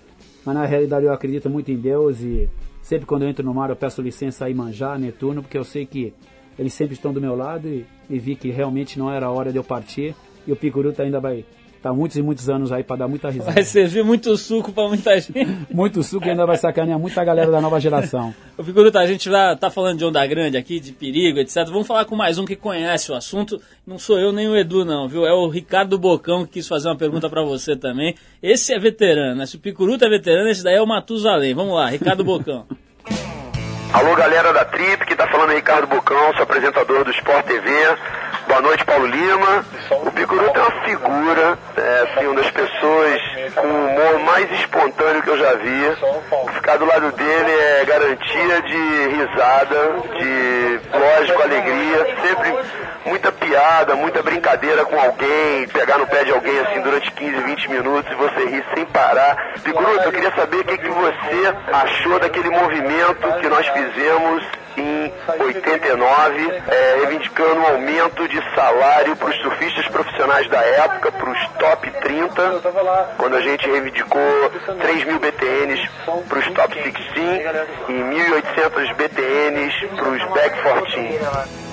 mas na realidade eu acredito muito em Deus e sempre quando eu entro no mar eu peço licença a Imanjá, Netuno, porque eu sei que eles sempre estão do meu lado e, e vi que realmente não era a hora de eu partir e o Picoruta ainda vai Tá muitos e muitos anos aí para dar muita risada. Vai servir muito suco para muita gente. muito suco e ainda vai sacanear muita galera da nova geração. O Figuruta, a gente já tá falando de onda grande aqui, de perigo, etc. Vamos falar com mais um que conhece o assunto. Não sou eu nem o Edu, não, viu? É o Ricardo Bocão que quis fazer uma pergunta para você também. Esse é veterano, né? Se o Picuruta é veterano, esse daí é o Matusalém. Vamos lá, Ricardo Bocão. Alô, galera da Trip, que tá falando é Ricardo Bocão, sou apresentador do Sport TV. Boa noite, Paulo Lima. O Picuruta é uma figura, é, assim, uma das pessoas com o humor mais espontâneo que eu já vi. Ficar do lado dele é garantia de risada, de, lógico, alegria. Sempre muita piada, muita brincadeira com alguém, pegar no pé de alguém assim durante 15, 20 minutos e você rir sem parar. Picuruta, eu queria saber o que, que você achou daquele movimento que nós fizemos em 89, é, reivindicando um aumento de salário para os surfistas profissionais da época, para os top 30, quando a gente reivindicou 3 mil BTNs para os top 16 e 1.800 BTNs para os back 14.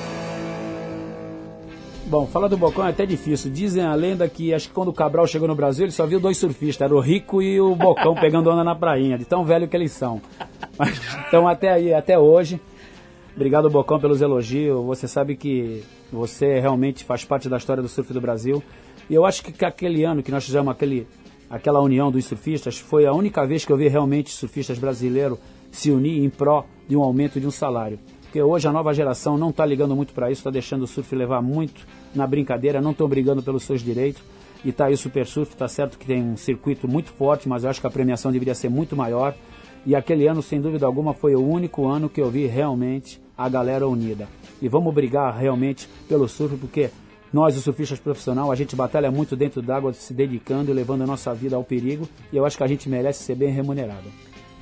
Bom, falar do Bocão é até difícil. Dizem a lenda que acho que quando o Cabral chegou no Brasil, ele só viu dois surfistas, era o Rico e o Bocão pegando onda na prainha, de tão velho que eles são. Mas, então até aí, até hoje. Obrigado, Bocão, pelos elogios. Você sabe que você realmente faz parte da história do surf do Brasil. E eu acho que aquele ano que nós fizemos aquele, aquela união dos surfistas foi a única vez que eu vi realmente surfistas brasileiros se unir em pró de um aumento de um salário. Porque hoje a nova geração não está ligando muito para isso, está deixando o surf levar muito na brincadeira, não estão brigando pelos seus direitos. E tá aí o Super Surf, está certo que tem um circuito muito forte, mas eu acho que a premiação deveria ser muito maior. E aquele ano, sem dúvida alguma, foi o único ano que eu vi realmente a galera unida. E vamos brigar realmente pelo surf, porque nós, os surfistas profissionais, a gente batalha muito dentro d'água, se dedicando e levando a nossa vida ao perigo. E eu acho que a gente merece ser bem remunerado.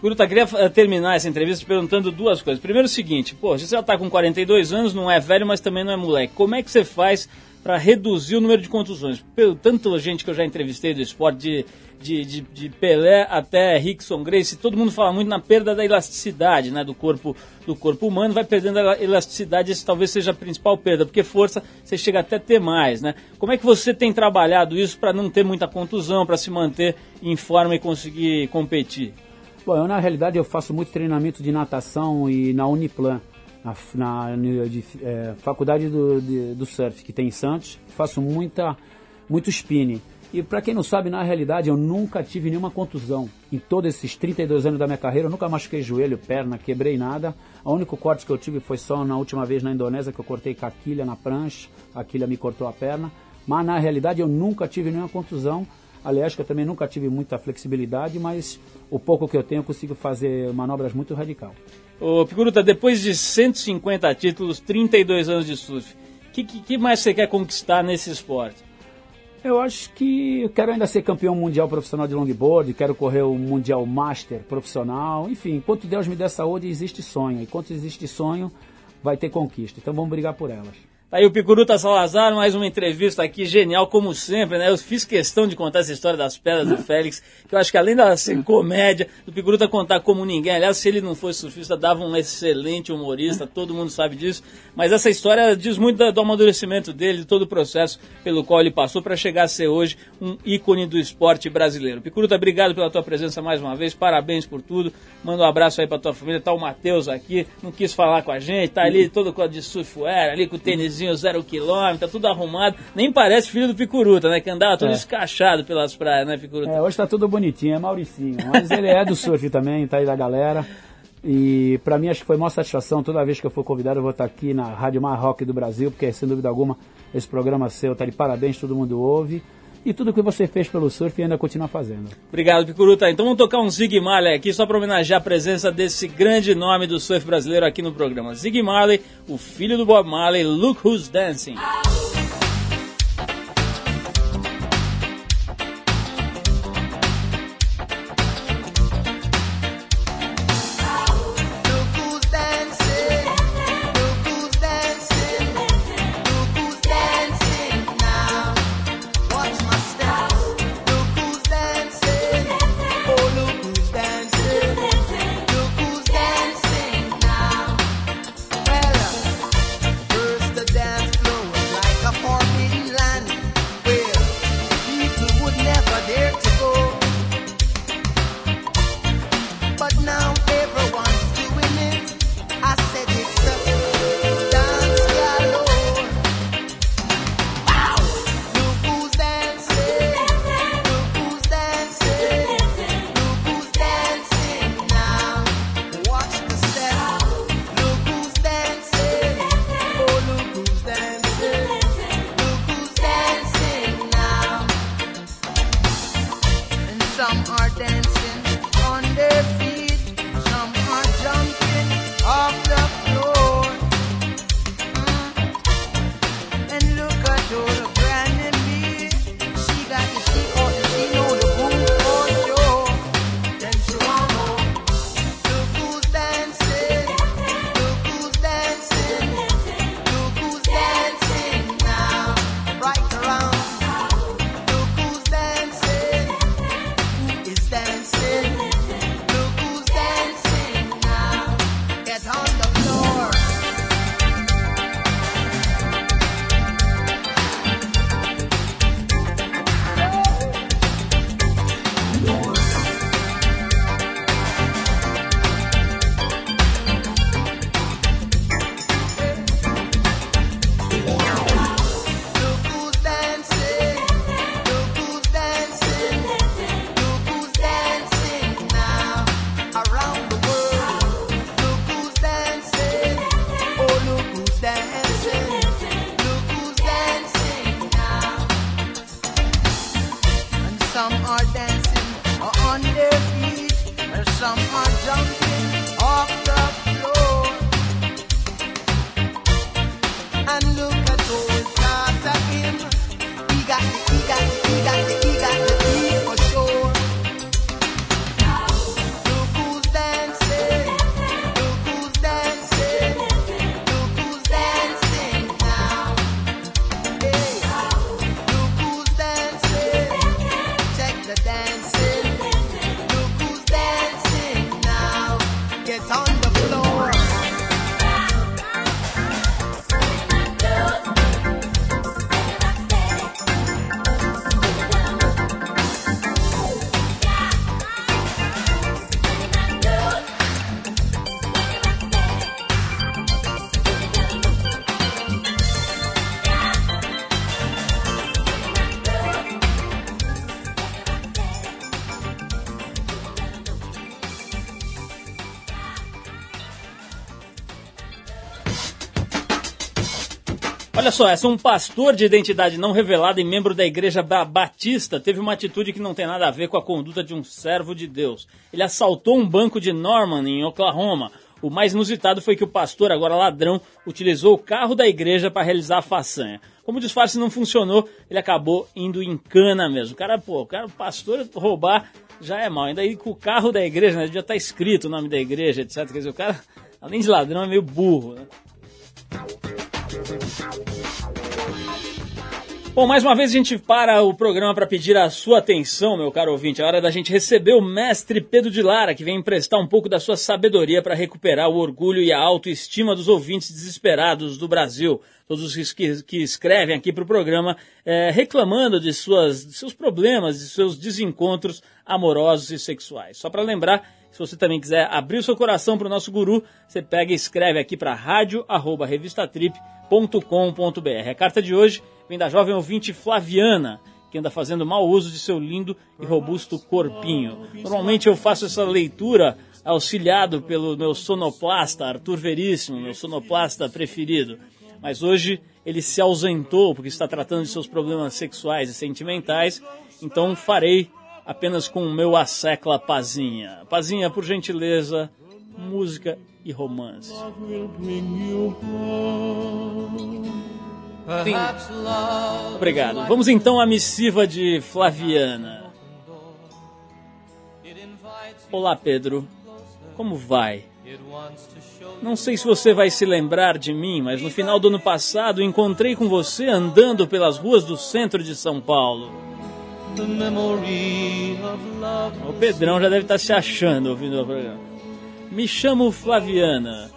Guruta, queria eh, terminar essa entrevista perguntando duas coisas. Primeiro o seguinte, pô, você já está com 42 anos, não é velho, mas também não é moleque. Como é que você faz para reduzir o número de contusões. Pelo tanto gente que eu já entrevistei do esporte, de, de, de, de, Pelé até Rickson Grace, todo mundo fala muito na perda da elasticidade né, do, corpo, do corpo humano, vai perdendo a elasticidade, esse talvez seja a principal perda, porque força você chega até a ter mais. Né? Como é que você tem trabalhado isso para não ter muita contusão, para se manter em forma e conseguir competir? Bom, eu na realidade eu faço muito treinamento de natação e na Uniplan na, na de, é, faculdade do, de, do surf que tem em Santos, faço muita, muito spinning. E para quem não sabe, na realidade eu nunca tive nenhuma contusão. Em todos esses 32 anos da minha carreira, eu nunca machuquei joelho, perna, quebrei nada. O único corte que eu tive foi só na última vez na Indonésia, que eu cortei com a quilha na prancha, a quilha me cortou a perna. Mas na realidade eu nunca tive nenhuma contusão. Aliás, que eu também nunca tive muita flexibilidade, mas o pouco que eu tenho eu consigo fazer manobras muito radical. Ô, Picuruta, depois de 150 títulos, 32 anos de surf, o que, que, mais você quer conquistar nesse esporte? Eu acho que eu quero ainda ser campeão mundial profissional de longboard, quero correr o Mundial Master profissional, enfim, enquanto Deus me der saúde, existe sonho. Enquanto existe sonho, vai ter conquista. Então vamos brigar por elas. Tá aí o Picuruta Salazar, mais uma entrevista aqui genial, como sempre, né? Eu fiz questão de contar essa história das pedras do Félix, que eu acho que além dela ser comédia, o Picuruta contar como ninguém. Aliás, se ele não fosse surfista, dava um excelente humorista, todo mundo sabe disso. Mas essa história diz muito do amadurecimento dele, de todo o processo pelo qual ele passou para chegar a ser hoje um ícone do esporte brasileiro. Picuruta, obrigado pela tua presença mais uma vez, parabéns por tudo. Manda um abraço aí pra tua família. Tá o Matheus aqui, não quis falar com a gente, tá ali todo de surfwear, ali com o tênis zero quilômetro, tá tudo arrumado. Nem parece filho do Picuruta, né? Que andava todo é. escachado pelas praias, né, Picuruta? É, hoje tá tudo bonitinho, é Mauricinho. Mas ele é do surf também, tá aí da galera. E para mim acho que foi uma satisfação toda vez que eu for convidado eu vou estar aqui na Rádio Mar Rock do Brasil, porque sem dúvida alguma esse programa seu tá de parabéns, todo mundo ouve. E tudo que você fez pelo surf e ainda continua fazendo. Obrigado, Picuruta. Então vamos tocar um Zig Marley aqui só para homenagear a presença desse grande nome do surf brasileiro aqui no programa. Zig Marley, o filho do Bob Marley, Look Who's Dancing. Só, essa um pastor de identidade não revelada e membro da igreja Ba- Batista teve uma atitude que não tem nada a ver com a conduta de um servo de Deus. Ele assaltou um banco de Norman, em Oklahoma. O mais inusitado foi que o pastor, agora ladrão, utilizou o carro da igreja para realizar a façanha. Como o disfarce não funcionou, ele acabou indo em cana mesmo. O cara, pô, o cara, o pastor roubar já é mal. Ainda aí com o carro da igreja, né? Já tá escrito o nome da igreja, etc. Quer dizer, o cara, além de ladrão, é meio burro, né? Bom, mais uma vez a gente para o programa para pedir a sua atenção, meu caro ouvinte. É hora da gente receber o mestre Pedro de Lara, que vem emprestar um pouco da sua sabedoria para recuperar o orgulho e a autoestima dos ouvintes desesperados do Brasil. Todos os que, que escrevem aqui para o programa eh, reclamando de, suas, de seus problemas, de seus desencontros amorosos e sexuais. Só para lembrar, se você também quiser abrir o seu coração para o nosso guru, você pega e escreve aqui para rádio@revistatrip.com.br. A carta de hoje vem da jovem ouvinte Flaviana, que anda fazendo mau uso de seu lindo e robusto corpinho. Normalmente eu faço essa leitura auxiliado pelo meu sonoplasta Arthur Veríssimo, meu sonoplasta preferido. Mas hoje ele se ausentou porque está tratando de seus problemas sexuais e sentimentais, então farei apenas com o meu assecla Pazinha. Pazinha, por gentileza, música e romance. Sim. Obrigado. Vamos então à missiva de Flaviana. Olá, Pedro. Como vai? Não sei se você vai se lembrar de mim, mas no final do ano passado encontrei com você andando pelas ruas do centro de São Paulo. O Pedrão já deve estar se achando ouvindo o programa. Me chamo Flaviana.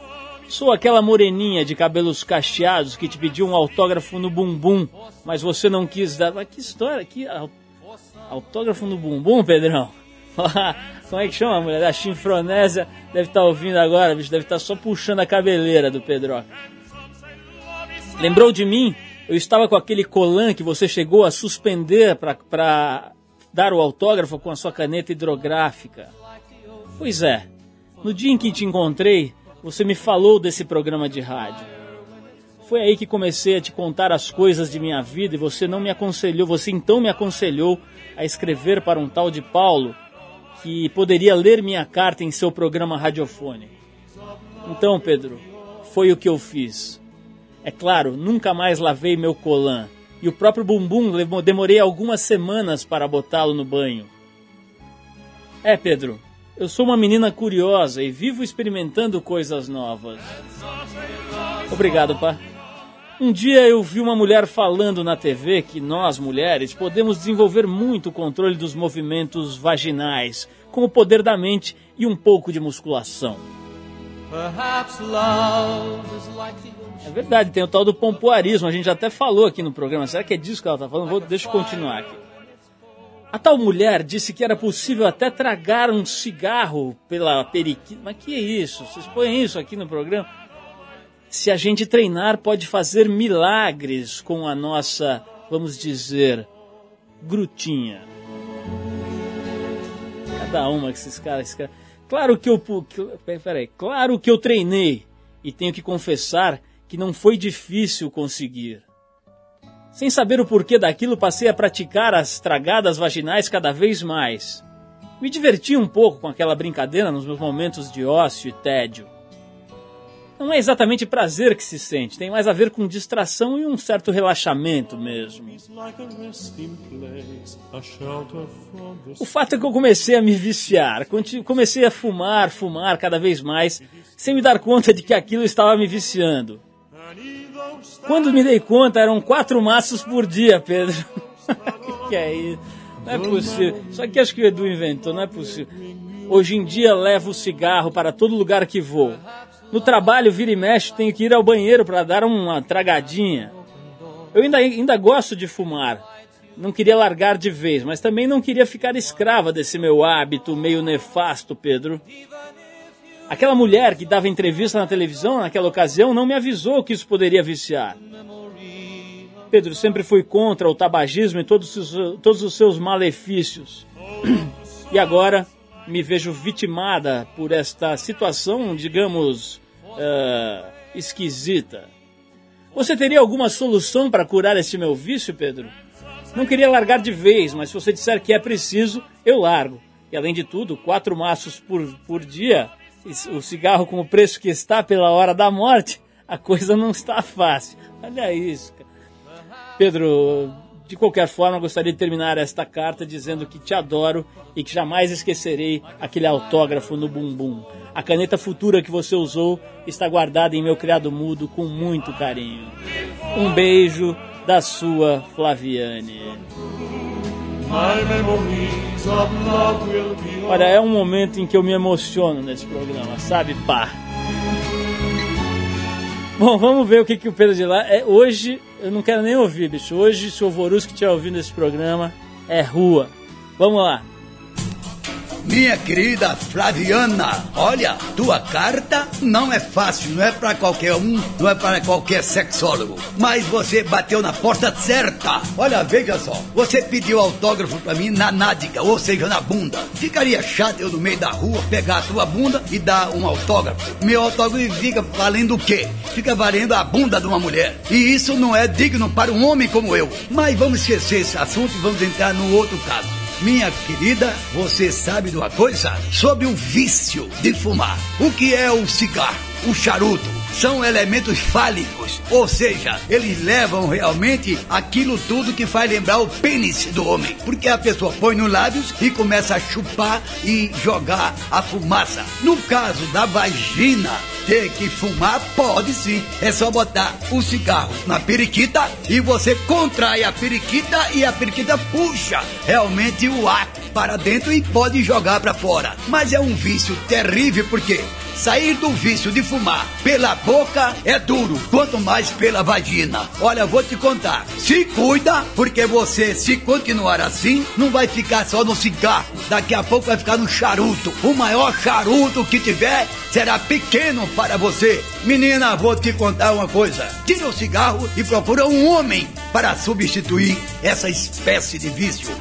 Sou aquela moreninha de cabelos cacheados que te pediu um autógrafo no bumbum, mas você não quis dar. Mas que história, que autógrafo no bumbum, Pedrão? Como é que chama a mulher? Da chinfronésia deve estar ouvindo agora, bicho, deve estar só puxando a cabeleira do Pedro. Lembrou de mim? Eu estava com aquele colan que você chegou a suspender para dar o autógrafo com a sua caneta hidrográfica. Pois é, no dia em que te encontrei, você me falou desse programa de rádio. Foi aí que comecei a te contar as coisas de minha vida e você não me aconselhou, você então me aconselhou a escrever para um tal de Paulo que poderia ler minha carta em seu programa radiofônico. Então, Pedro, foi o que eu fiz. É claro, nunca mais lavei meu colã e o próprio bumbum demorei algumas semanas para botá-lo no banho. É, Pedro, eu sou uma menina curiosa e vivo experimentando coisas novas. Obrigado, pá. Um dia eu vi uma mulher falando na TV que nós, mulheres, podemos desenvolver muito o controle dos movimentos vaginais, com o poder da mente e um pouco de musculação. É verdade, tem o tal do pompoarismo, a gente até falou aqui no programa. Será que é disso que ela está falando? Vou, deixa eu continuar aqui. A tal mulher disse que era possível até tragar um cigarro pela periquita. Mas que é isso? Vocês põem isso aqui no programa? Se a gente treinar, pode fazer milagres com a nossa, vamos dizer, grutinha. Cada uma que esses caras. Claro que eu. Peraí. Claro que eu treinei. E tenho que confessar que não foi difícil conseguir. Sem saber o porquê daquilo, passei a praticar as tragadas vaginais cada vez mais. Me diverti um pouco com aquela brincadeira nos meus momentos de ócio e tédio. Não é exatamente prazer que se sente, tem mais a ver com distração e um certo relaxamento mesmo. O fato é que eu comecei a me viciar, comecei a fumar, fumar cada vez mais, sem me dar conta de que aquilo estava me viciando. Quando me dei conta, eram quatro maços por dia, Pedro. que é isso? Não é possível. Isso aqui acho que o Edu inventou, não é possível. Hoje em dia levo o cigarro para todo lugar que vou. No trabalho, vira e mexe, tenho que ir ao banheiro para dar uma tragadinha. Eu ainda, ainda gosto de fumar. Não queria largar de vez, mas também não queria ficar escrava desse meu hábito meio nefasto, Pedro. Aquela mulher que dava entrevista na televisão naquela ocasião não me avisou que isso poderia viciar. Pedro sempre fui contra o tabagismo e todos os, todos os seus malefícios. E agora me vejo vitimada por esta situação, digamos, uh, esquisita. Você teria alguma solução para curar esse meu vício, Pedro? Não queria largar de vez, mas se você disser que é preciso, eu largo. E além de tudo, quatro maços por, por dia o cigarro com o preço que está pela hora da morte, a coisa não está fácil. Olha isso. Pedro, de qualquer forma, gostaria de terminar esta carta dizendo que te adoro e que jamais esquecerei aquele autógrafo no bumbum. A caneta futura que você usou está guardada em meu criado mudo com muito carinho. Um beijo da sua Flaviane. Olha, é um momento em que eu me emociono nesse programa, sabe, pá? Bom, vamos ver o que, que o Pedro de lá. É, hoje, eu não quero nem ouvir, bicho. Hoje, se o Vorusco estiver ouvindo esse programa, é rua. Vamos lá. Minha querida Flaviana, olha, tua carta não é fácil, não é para qualquer um, não é para qualquer sexólogo. Mas você bateu na porta certa. Olha, veja só, você pediu autógrafo para mim na nádega, ou seja, na bunda. Ficaria chato eu no meio da rua pegar a tua bunda e dar um autógrafo. Meu autógrafo fica valendo o quê? Fica valendo a bunda de uma mulher. E isso não é digno para um homem como eu. Mas vamos esquecer esse assunto e vamos entrar no outro caso. Minha querida, você sabe de uma coisa? Sobre o vício de fumar. O que é o cigarro? O charuto? São elementos fálicos, ou seja, eles levam realmente aquilo tudo que faz lembrar o pênis do homem. Porque a pessoa põe nos lábios e começa a chupar e jogar a fumaça. No caso da vagina, ter que fumar, pode sim. É só botar o cigarro na periquita e você contrai a periquita e a periquita puxa realmente o ar para dentro e pode jogar para fora. Mas é um vício terrível porque sair do vício de fumar pela boca é duro, quanto mais pela vagina. Olha, vou te contar. Se cuida, porque você, se continuar assim, não vai ficar só no cigarro. Daqui a pouco vai ficar no charuto. O maior charuto que tiver será pequeno para você. Menina, vou te contar uma coisa. Tira o cigarro e procura um homem para substituir essa espécie de vício.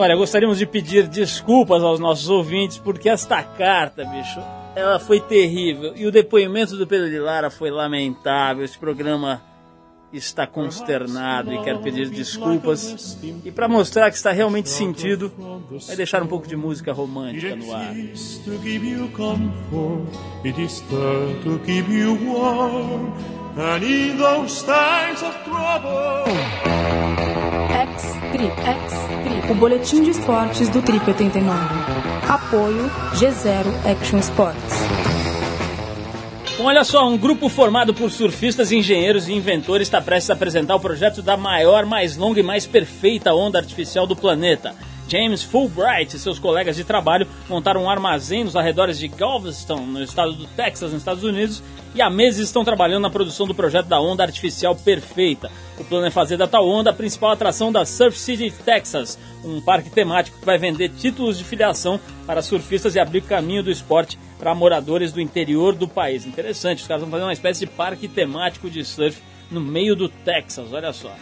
Olha, gostaríamos de pedir desculpas aos nossos ouvintes porque esta carta, bicho, ela foi terrível e o depoimento do Pedro de Lara foi lamentável. Esse programa está consternado e quer pedir desculpas. E para mostrar que está realmente sentido, vai deixar um pouco de música romântica no ar. And in those times of trouble. X-Trip, X-Trip, o boletim de esportes do Trip 89. Apoio G0 Action Sports. Bom, olha só, um grupo formado por surfistas, engenheiros e inventores está prestes a apresentar o projeto da maior, mais longa e mais perfeita onda artificial do planeta. James Fulbright e seus colegas de trabalho montaram um armazém nos arredores de Galveston, no estado do Texas, nos Estados Unidos, e há meses estão trabalhando na produção do projeto da onda artificial perfeita. O plano é fazer da tal onda a principal atração da Surf City, Texas, um parque temático que vai vender títulos de filiação para surfistas e abrir caminho do esporte para moradores do interior do país. Interessante, os caras vão fazer uma espécie de parque temático de surf no meio do Texas, olha só.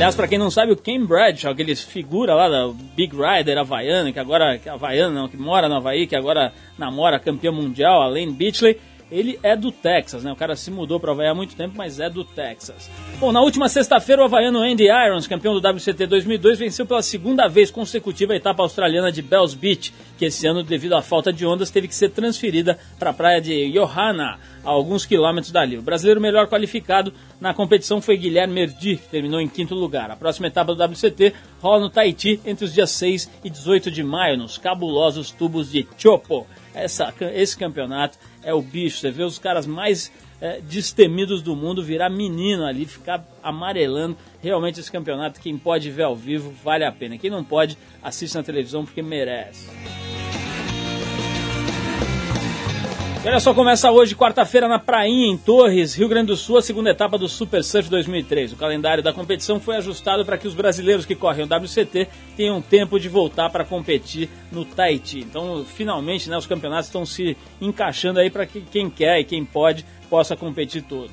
Aliás, para quem não sabe, o Ken Bradshaw, aquele figura lá da Big Rider Havaiana, que agora, Havaiana não, que mora no Havaí, que agora namora campeão mundial, a Lane Beachley, ele é do Texas, né? O cara se mudou para o Havaí há muito tempo, mas é do Texas. Bom, na última sexta-feira, o havaiano Andy Irons, campeão do WCT 2002, venceu pela segunda vez consecutiva a etapa australiana de Bells Beach, que esse ano, devido à falta de ondas, teve que ser transferida para a praia de Johanna, a alguns quilômetros dali. O brasileiro melhor qualificado na competição foi Guilherme Merdi, que terminou em quinto lugar. A próxima etapa do WCT rola no Tahiti entre os dias 6 e 18 de maio, nos cabulosos tubos de Chopo. Essa, esse campeonato é o bicho. Você vê os caras mais é, destemidos do mundo virar menino ali, ficar amarelando. Realmente esse campeonato, quem pode ver ao vivo, vale a pena. Quem não pode, assiste na televisão porque merece. E olha só, começa hoje, quarta-feira, na Prainha, em Torres, Rio Grande do Sul, a segunda etapa do Super Surf 2003. O calendário da competição foi ajustado para que os brasileiros que correm o WCT tenham tempo de voltar para competir no Tahiti. Então, finalmente, né, os campeonatos estão se encaixando aí para que quem quer e quem pode possa competir todos.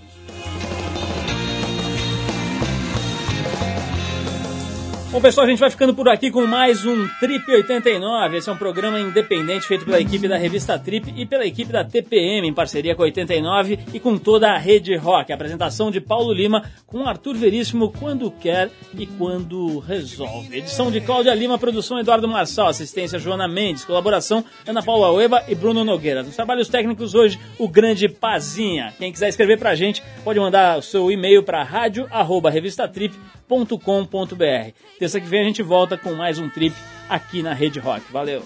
Bom, pessoal, a gente vai ficando por aqui com mais um Trip 89. Esse é um programa independente feito pela equipe da revista Trip e pela equipe da TPM, em parceria com a 89 e com toda a rede rock. A apresentação de Paulo Lima com Arthur Veríssimo quando quer e quando resolve. Edição de Cláudia Lima, produção Eduardo Marçal, assistência Joana Mendes, colaboração Ana Paula Ueba e Bruno Nogueira. Nos trabalhos técnicos hoje, o grande Pazinha. Quem quiser escrever pra gente, pode mandar o seu e-mail para rádio@revistatrip.com.br. Terça que vem a gente volta com mais um trip aqui na Rede Rock. Valeu!